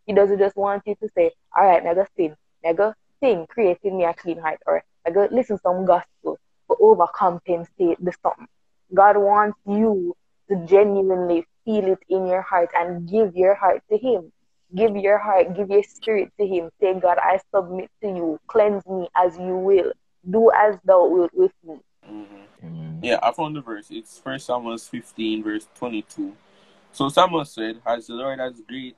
He doesn't just want you to say, all right, mega sin, mega sing, create in me a clean heart, or mega listen some gospel to overcompensate the something. God wants you to genuinely feel it in your heart and give your heart to Him. Give your heart, give your spirit to Him. Say, God, I submit to you. Cleanse me as you will. Do as thou wilt with me. Mm-hmm. Yeah, I found the verse. It's First Samuel 15, verse 22. So Samuel said, "Has the Lord as great,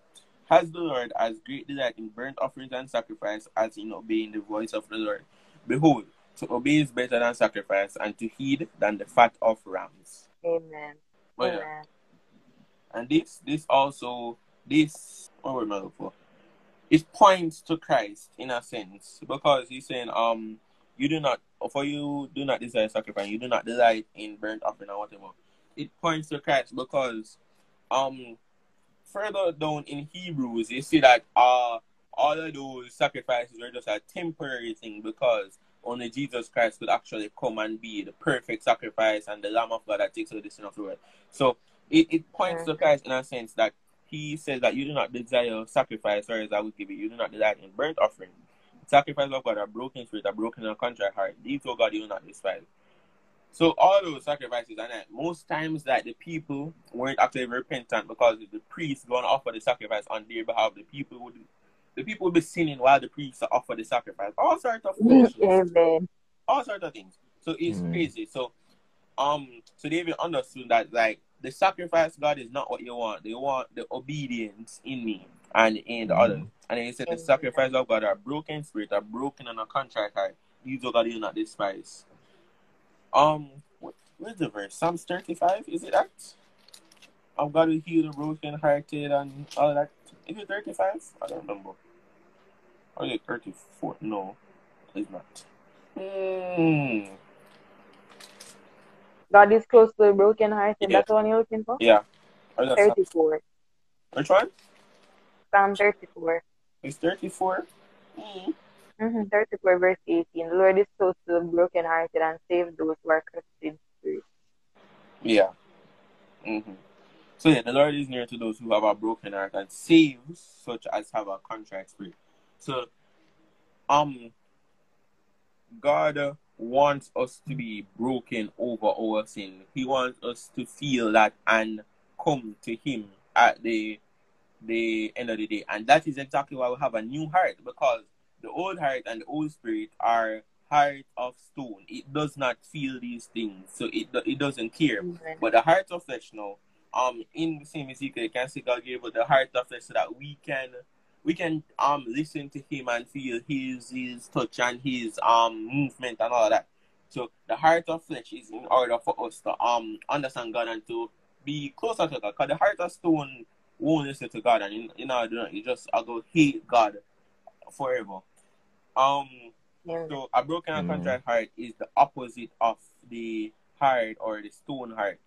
has the Lord as great delight in burnt offerings and sacrifice as in obeying the voice of the Lord? Behold, to obey is better than sacrifice, and to heed than the fat of rams." Amen. But, Amen. And this, this also, this, what were I looking for? It points to Christ in a sense because he's saying, um, you do not, for you do not desire sacrifice, you do not delight in burnt offering or whatever. It points to Christ because, um, further down in Hebrews, you see that uh, all of those sacrifices were just a temporary thing because only Jesus Christ could actually come and be the perfect sacrifice and the Lamb of God that takes away the sin of the world. So it, it points to Christ in a sense that he says that you do not desire sacrifice, whereas I will give you. You do not desire in burnt offering. Sacrifice of God, a broken spirit, a broken and contrite heart. These, oh God, you will not despise. So all those sacrifices and that most times that the people weren't actually repentant because the priest going to offer the sacrifice on their behalf, the people would the people would be sinning while the priests offer the sacrifice. All sorts of foolishness. Amen. All sorts of things. So it's Mm. crazy. So um so they even understood that like the sacrifice God is not what you want. They want the obedience in me and in the Mm. others. And then he said the Amen. sacrifice of God are broken spirit, are broken and a contrite heart. These are God you not despise. Um, what, where's the verse? Psalms 35, is it that? I've got to heal the broken hearted and all that. Is it 35? I don't remember. Or is it 34? No, it's not. Hmm. God is close to the broken heart. Is Yeah. that the one you're looking for? Yeah. Or is that Psalm- 34. Which one? Psalm 34. It's 34? Hmm. Mm-hmm. 34 verse 18. The Lord is close to brokenhearted and save those who are crushed in spirit. Yeah. hmm So yeah, the Lord is near to those who have a broken heart and saves such as have a contrite spirit. So, um, God wants us to be broken over our sin. He wants us to feel that and come to Him at the the end of the day, and that is exactly why we have a new heart because the old heart and the old spirit are heart of stone. It does not feel these things, so it it doesn't care. Amen. But the heart of flesh now, um, in the same Ezekiel, you can see God gave us the heart of flesh so that we can we can um listen to him and feel his his touch and his um movement and all that. So the heart of flesh is in order for us to um understand God and to be closer to God. Because the heart of stone won't listen to God and you, know, you know you just I go hate God forever. Um Amen. so a broken and Mm. contrite heart is the opposite of the heart or the stone heart.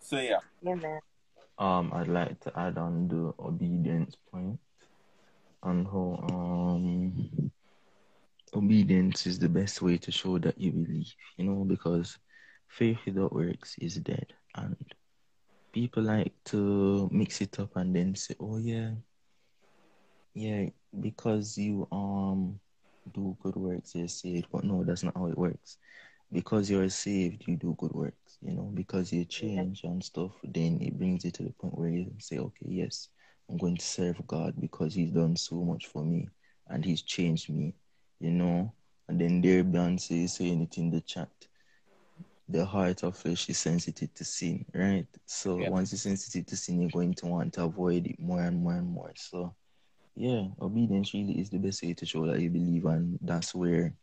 So yeah. Amen. Um, I'd like to add on the obedience point on how um obedience is the best way to show that you believe, you know, because faith without works is dead. And people like to mix it up and then say, Oh yeah, yeah, because you um do good works, you're saved. But no, that's not how it works. Because you're saved, you do good works, you know, because you change and stuff, then it brings you to the point where you say, Okay, yes, I'm going to serve God because He's done so much for me and He's changed me, you know. And then there Beyonce is saying it in the chat. The heart of flesh is sensitive to sin, right? So Yeah. once you're sensitive to sin, you're going to want to avoid it more and more and more. So yeah, obedience really is the best way to show that you believe, and that's where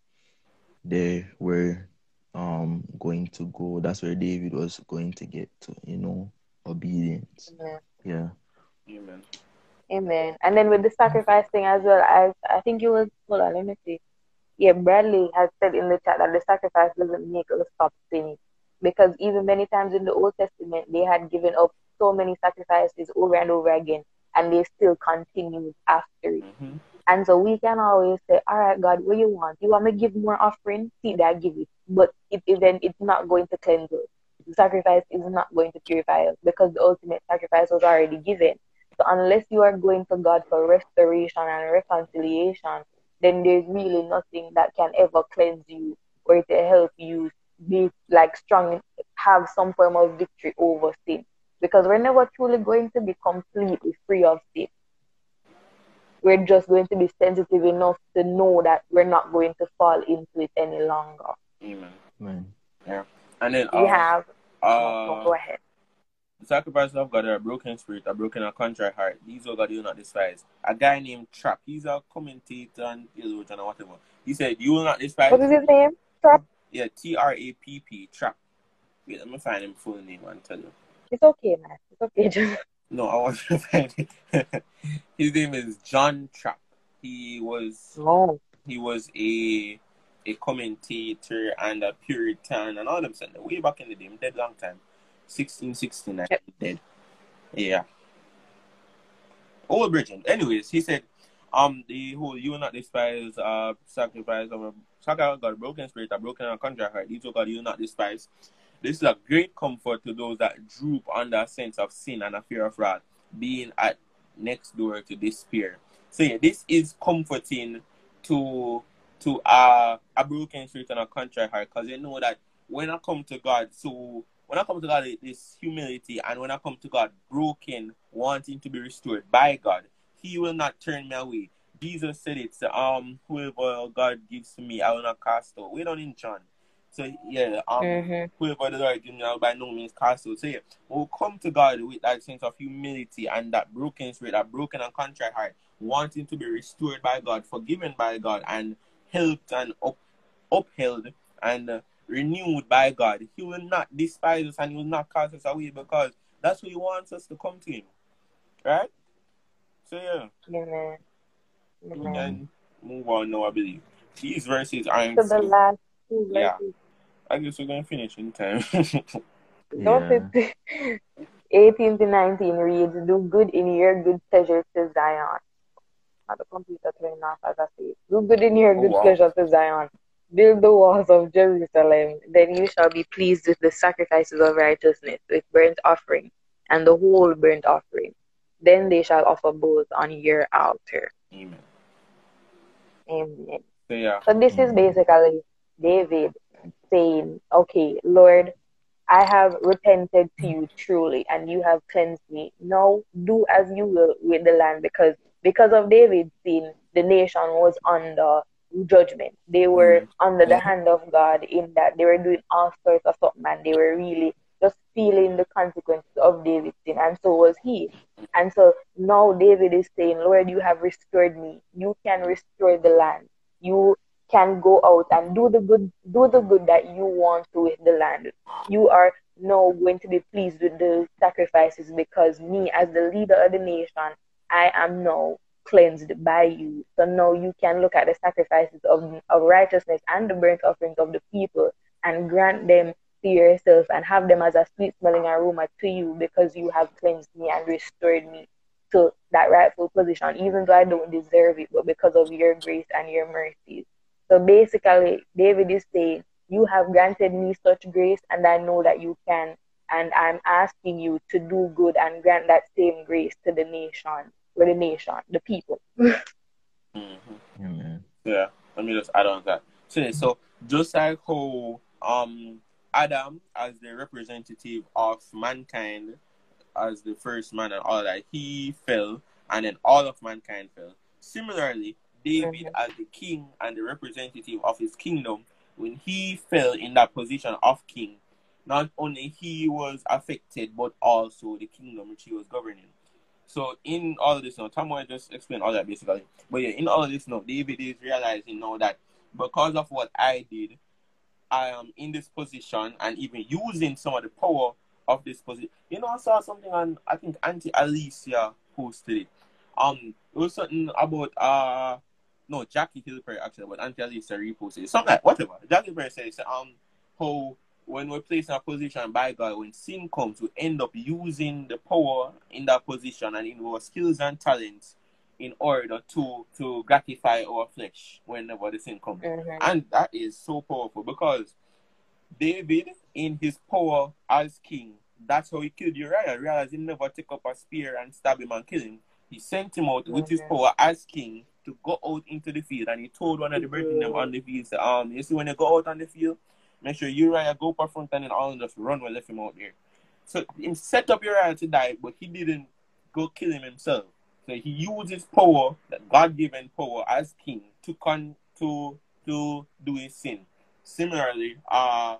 they were um going to go. That's where David was going to get to, you know, obedience. Amen. Yeah. Amen. Amen. And then with the sacrifice thing as well, I I think you was hold on, let me see. Yeah, Bradley has said in the chat that the sacrifice doesn't make us stop sinning. Because even many times in the Old Testament they had given up so many sacrifices over and over again and they still continued after it. hmm And so we can always say, All right, God, what you want? You want me to give more offering? See that I give it. But it, it then it's not going to cleanse us. The sacrifice is not going to purify us because the ultimate sacrifice was already given. So unless you are going to God for restoration and reconciliation, then there's really nothing that can ever cleanse you or to help you be like strong have some form of victory over sin. Because we're never truly going to be completely free of sin. We're just going to be sensitive enough to know that we're not going to fall into it any longer. Amen. Man. And then We uh, have, uh, go ahead. The sacrifice of God a broken spirit, a broken and contrite heart. These, O God, you will not despise. A guy named Trapp, he's a commentator and theologian or whatever. He said, You will not despise. What is his name? Trapp? Yeah, T R A P P, Trapp. Wait, let me find him full name and tell you. It's okay, man. It's okay. Just No, I want to find it. His name is John Trapp. He was no. he was a a commentator and a Puritan and all them stuff. Way back in the day, dead long time. 1669, Yep. dead. Yeah. Old Bridget. Anyways, he said, um, the whole you will not despise uh sacrifice of a sacrifice of a broken spirit, a broken and contrite heart. These, O God, you will not despise. This is a great comfort to those that droop under a sense of sin and a fear of wrath, being at next door to despair. So yeah, this is comforting to to uh, a broken spirit and a contrite heart because they know that when I come to God, so when I come to God, this humility, and when I come to God, broken, wanting to be restored by God, He will not turn me away. Jesus said it, um, whoever God gives to me, I will not cast out. We don't in John. So yeah, um, Mhm. whoever the Lord gives me, I will by no means cast out. So yeah, we'll come to God with that sense of humility and that broken spirit, that broken and contrite heart, wanting to be restored by God, forgiven by God, and helped and up, upheld and uh, renewed by God. He will not despise us and He will not cast us away because that's what He wants us to come to Him. Right? So yeah, Amen. we Amen. can move on now, I believe. These verses aren't To the last two Yeah. Verses. I guess we're gonna finish in time. Don't it? 18 to 19 reads, Do good in your good pleasure to Zion. Not the computer turning off as I say. Do good in your Oh, good wow. pleasure to Zion. Build the walls of Jerusalem. Then you shall be pleased with the sacrifices of righteousness, with burnt offering, and the whole burnt offering. Then they shall offer both on your altar. Amen. Amen. So yeah. So this is mm. basically David saying, Okay, Lord, I have repented to you truly, and you have cleansed me. Now do as you will with the land, because because of David's sin, the nation was under judgment. They were under the Mhm. hand of God in that they were doing all sorts of something, and they were really just feeling the consequences of David's sin, and so was he. And so now David is saying, Lord, you have restored me. You can restore the land. You can go out and do the good do the good that you want to with the land. You are now going to be pleased with the sacrifices because me as the leader of the nation, I am now cleansed by you. So now you can look at the sacrifices of, of righteousness and the burnt offerings of the people and grant them to yourself and have them as a sweet smelling aroma to you because you have cleansed me and restored me to that rightful position, even though I don't deserve it, but because of your grace and your mercies. So basically, David is saying, You have granted me such grace, and I know that you can. And I'm asking you to do good and grant that same grace to the nation, or the nation, the people. Mhm. Amen. Yeah, let me just add on that. So, so just like how um Adam as the representative of mankind, as the first man and all that, he fell, and then all of mankind fell. Similarly, David as the king and the representative of his kingdom, when he fell in that position of king, not only he was affected, but also the kingdom which he was governing. So in all of this now, will just explain all that basically. But yeah, in all of this now, David is realizing now that because of what I did, I am in this position and even using some of the power of this position. You know, I saw something on I think Auntie Alicia posted it. Um, it was something about uh no Jackie Hill Perry actually, but Auntie Alicia reposted. Something like whatever. Jackie Hill Perry says um how when we're placed in a position by God, when sin comes, we end up using the power in that position and in our skills and talents in order to to gratify our flesh whenever the sin comes. Mhm. And that is so powerful because David, in his power as king, that's how he killed Uriah. Uriah he never took up a spear and stab him and kill him. He sent him out with his Mhm. power as king to go out into the field. And he told one of the brethren them on the field, say, um, you see, when you go out on the field, make sure Uriah go up front and then all just run and left him out there. So he set up Uriah to die, but he didn't go kill him himself. So he used his power, that God given power as king, to con to to do his sin. Similarly, uh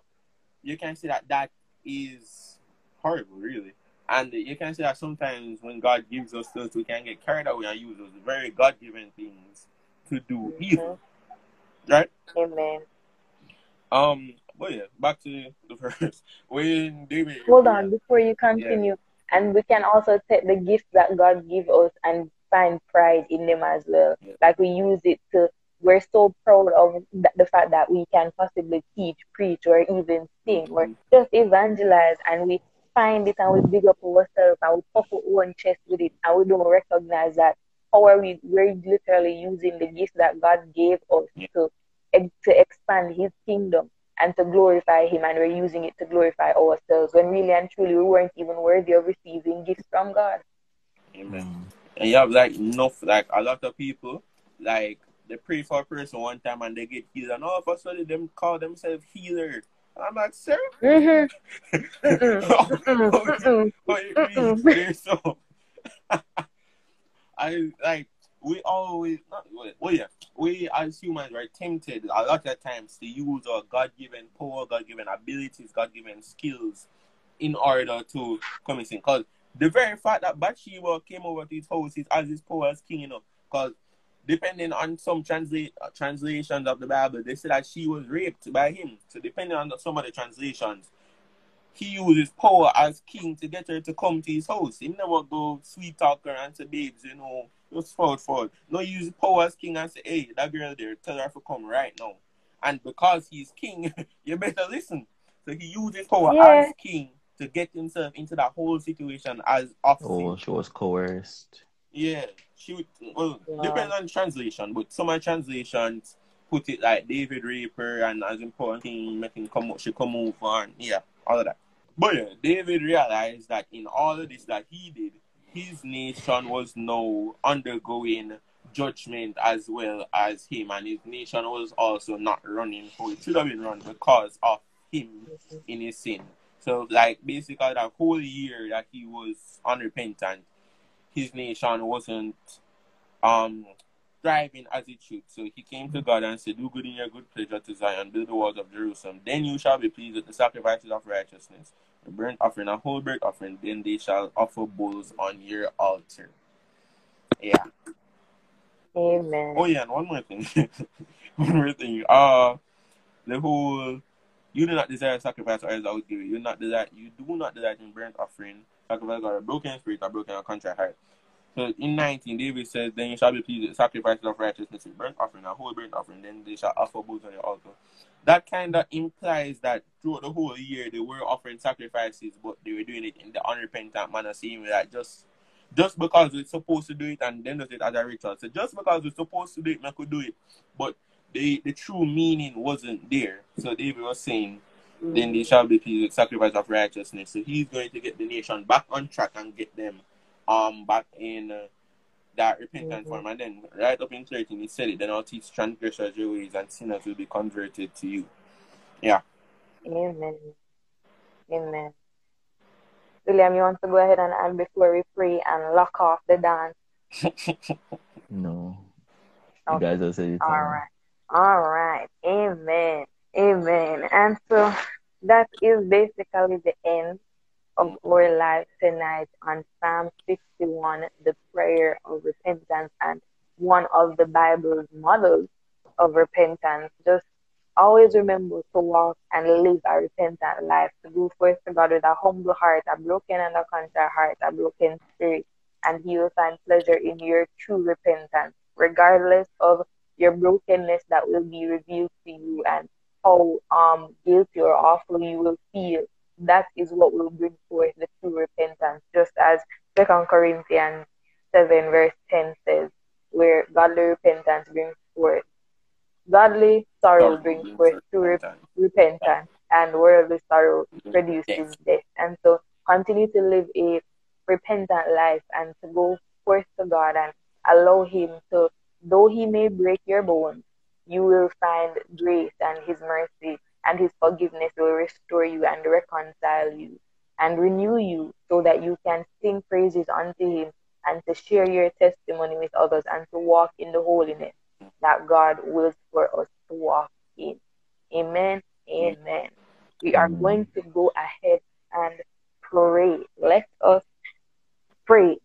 you can see that that is horrible, really. And you can see that sometimes when God gives us things, we can get carried away and use those very God given things to do evil. Right? Amen. Um, but yeah, back to the verse. When David Hold on before you continue. And we can also take the gifts that God give us and find pride in them as well. Yeah. Like we use it to we're so proud of th- the fact that we can possibly teach, preach, or even sing, or Mhm. just evangelize, and we find it and we big up ourselves and we puff our own chest with it, and we don't recognize that how are we? We're literally using the gifts that God gave us Yeah. to to expand His kingdom and to glorify Him, and we're using it to glorify ourselves when really and truly we weren't even worthy of receiving gifts from God. Amen. And you have like enough, like a lot of people, like they pray for a person one time and they get healed, and all of a sudden them call themselves healer. And I'm like, sir, Mm-hmm. Mm-mm. Mm-mm. what it means so I like we always not well yeah we as humans are tempted a lot of times to use our God given power, God given abilities, God given skills in order to come and sing. Because the very fact that Bathsheba came over to his house is as his power as king, you know. Because depending on some translate uh, translations of the Bible, they say that she was raped by him. So depending on the, some of the translations, he uses his power as king to get her to come to his house. He never go sweet talk her and say, babes, you know, just forward, forward. No, he use his power as king and say, hey, that girl there, tell her to come right now. And because he's king, you better listen. So he uses his power Yeah. as king to get himself into that whole situation as of Oh, she was coerced. yeah, she would. Well, Wow. depends on translation, but some of translations put it like David Raper and as important thing making come she come over and yeah, all of that. But yeah, David realized that in all of this that he did, his nation was now undergoing judgment as well as him, and his nation was also not running for it should have been run because of him in his sin. So like basically that whole year that he was unrepentant, his nation wasn't um thriving as it should. So he came to God and said, Do good in your good pleasure to Zion, build the walls of Jerusalem. Then you shall be pleased with the sacrifices of righteousness, the burnt offering, a whole burnt offering, then they shall offer bulls on your altar. Yeah. Amen. Oh yeah, and one more thing. one more thing. Uh the whole you do not desire sacrifice or else I would give you. You not desire you do not desire in burnt offering, sacrifice or a broken spirit or broken or contrite heart. So in 19, David says, Then you shall be pleased with sacrifices of righteousness, with burnt offering, a whole burnt offering, then they shall offer bulls on your altar. That kind of implies that throughout the whole year they were offering sacrifices, but they were doing it in the unrepentant manner, seeing that just just because we're supposed to do it and then does it as a ritual. So just because we're supposed to do it, we could do it. But the the true meaning wasn't there. So David was saying, then they shall be pleased with the sacrifice of righteousness. So he's going to get the nation back on track and get them um back in uh, that repentant Mhm. form. And then right up in 13, he said it, then I'll teach transgressors your ways and sinners will be converted to you. Yeah. Amen. Amen. William, you want to go ahead and add before we pray and lock off the dance? No. You guys have said it. All all. right. All right. Amen. Amen. And so that is basically the end of our life tonight on Psalm 61, the prayer of repentance and one of the Bible's models of repentance. Just always remember to walk and live a repentant life, to go forth to God with a humble heart, a broken and a contrite heart, a broken spirit, and He will find pleasure in your true repentance, regardless of your brokenness that will be revealed to you and how um guilty or awful you will feel. That is what will bring forth the true repentance, just as Second Corinthians seven verse ten says, where godly repentance brings forth godly sorrow brings forth true rep- repentance, and worldly sorrow produces death. And so continue to live a repentant life and to go forth to God and allow Him to, though He may break your bones, you will find grace and His mercy and his forgiveness will restore you and reconcile you and renew you so that you can sing praises unto him and to share your testimony with others and to walk in the holiness that God wills for us to walk in. Amen. Amen. We are going to go ahead and pray. Let us pray.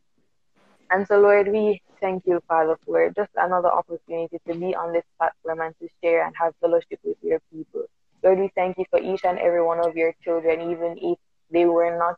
And so, Lord, we thank you, Father, for just another opportunity to be on this platform and to share and have fellowship with your people. Lord, we thank you for each and every one of your children, even if they were not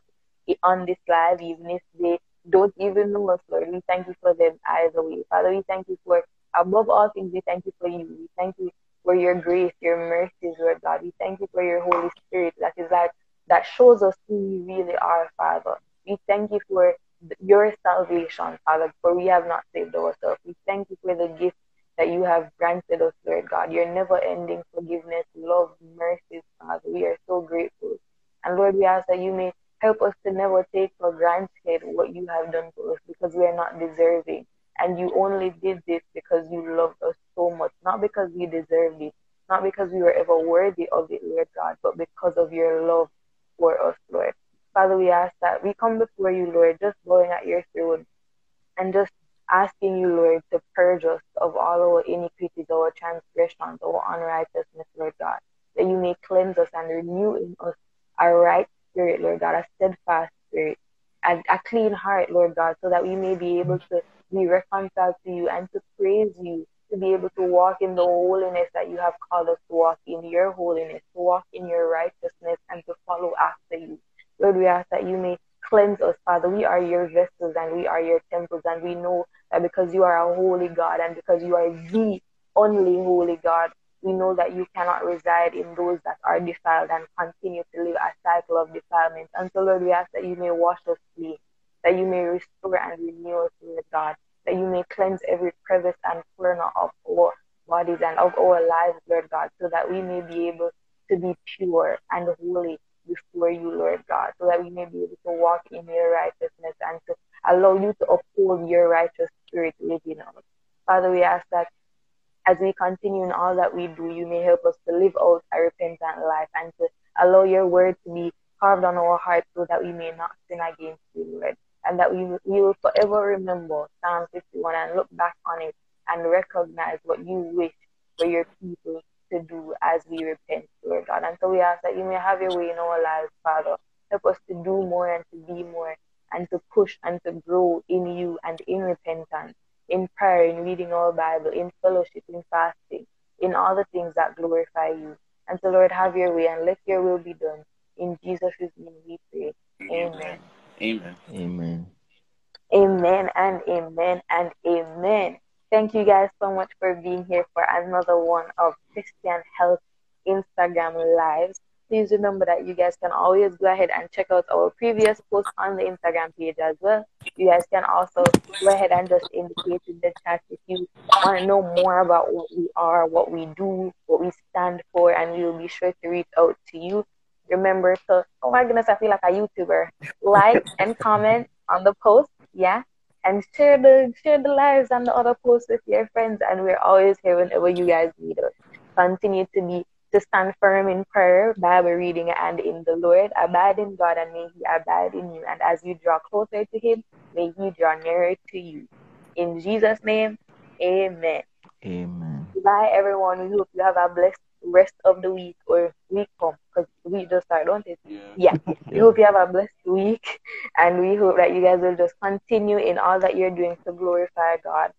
on this live, even if they don't even know us, Lord. We thank you for them either way. Father, we thank you for, above all things, we thank you for you. We thank you for your grace, your mercies, Lord God. We thank you for your Holy Spirit that is that, that shows us who we really are, Father. We thank you for your salvation, Father, for we have not saved ourselves. We thank you for the gift that you have granted us, Lord God. Your never ending forgiveness, love, mercies, Father. We are so grateful. And Lord, we ask that you may help us to never take for granted what you have done for us because we are not deserving. And you only did this because you loved us so much, not because we deserved it, not because we were ever worthy of it, Lord God, but because of your love for us, Lord. Father, we ask that we come before you, Lord, just bowing at your throne and just asking you, Lord, to purge us of all our iniquities, our transgressions, our unrighteousness, Lord God, that you may cleanse us and renew in us a right spirit, Lord God, a steadfast spirit, and a clean heart, Lord God, so that we may be able to be reconciled to you and to praise you, to be able to walk in the holiness that you have called us to walk in your holiness, to walk in your righteousness, and to follow after you. Lord, we ask that you may cleanse us, Father. We are your vessels and we are your temples, and we know that because you are a holy God and because you are the only holy God, we know that you cannot reside in those that are defiled and continue to live a cycle of defilement. And so, Lord, we ask that you may wash us clean, that you may restore and renew us, Lord God, that you may cleanse every crevice and corner of our bodies and of our lives, Lord God, so that we may be able to be pure and holy before you, Lord God, so that we may be able to walk in your righteousness and to allow you to uphold your righteous spirit within us. Father, we ask that as we continue in all that we do, you may help us to live out a repentant life and to allow your word to be carved on our hearts so that we may not sin against you, Lord. And that we, we will forever remember Psalm 51 and look back on it and recognize what you wish for your people to do as we repent, Lord God. And so we ask that you may have your way in our lives, Father. Help us to do more and to be more and to push and to grow in you and in repentance, in prayer, in reading our Bible, in fellowship, in fasting, in all the things that glorify you. And so, Lord, have your way and let your will be done. In Jesus' name we pray. Amen. Amen. Amen. Amen and amen and amen. Thank you guys so much for being here for another one of Christian Health Instagram Lives. Please remember that you guys can always go ahead and check out our previous posts on the Instagram page as well. You guys can also go ahead and just indicate in the chat if you want to know more about what we are, what we do, what we stand for, and we will be sure to reach out to you. Remember to, oh my goodness, I feel like a YouTuber. Like and comment on the post, yeah, and share the share the lives and the other posts with your friends. And we're always here whenever you guys need us. Continue to be to stand firm in prayer, Bible reading, and in the Lord. Abide in God, and may He abide in you. And as you draw closer to Him, may He draw nearer to you. In Jesus' name, Amen. Amen. Bye, everyone. We hope you have a blessed rest of the week or week come because we just started, don't it? Yeah. We hope you have a blessed week, and we hope that you guys will just continue in all that you're doing to glorify God.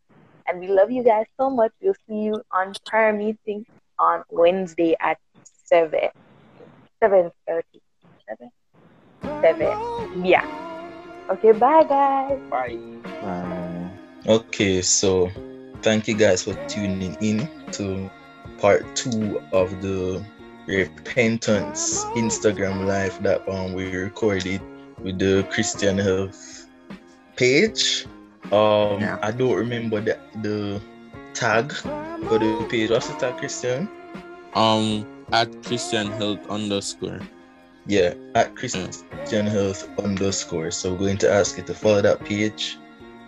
And we love you guys so much. We'll see you on prayer meeting on Wednesday at seven, seven thirty, seven, seven. Yeah. Okay. Bye, guys. Bye. Bye. Okay, so thank you guys for tuning in to part two of the repentance Instagram live that um we recorded with the Christian Health page. Um Yeah. I don't remember the the tag for the page. What's the tag, Christian? Um, at Christian Health underscore. Yeah, at Christian Health underscore. So we're going to ask you to follow that page.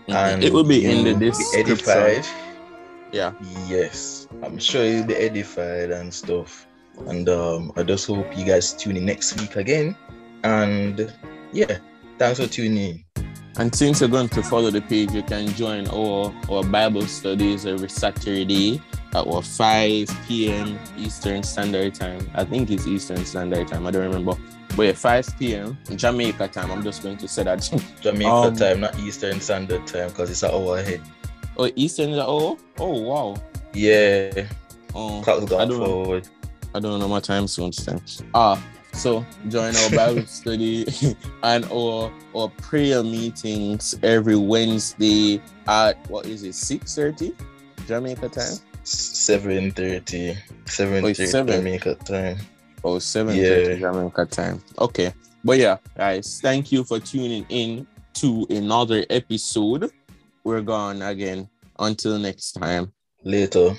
And it will be in the you'll description. edified. Yeah. Yes, I'm sure you'll be edified and stuff. And um, I just hope you guys tune in next week again. And yeah, thanks for tuning in. And since you're going to follow the page, you can join our, our Bible studies every Saturday at what 5 p.m. Eastern Standard Time. I think it's Eastern Standard Time. I don't remember. But yeah, 5 p.m. Jamaica time. I'm just going to say that. Jamaica Um, time, not Eastern Standard Time, because it's an hour ahead. oh, Eastern is oh oh wow. Yeah, Oh, clock's I gone don't know. forward. I don't know my time zones then. Ah, so join our Bible study and our our prayer meetings every Wednesday at what is it, six thirty Jamaica time? 7.30. 7.30 seven. Jamaica time. or 7 Yeah. Jamaica time. Okay. But yeah, guys, thank you for tuning in to another episode. We're gone again. Until next time. Later.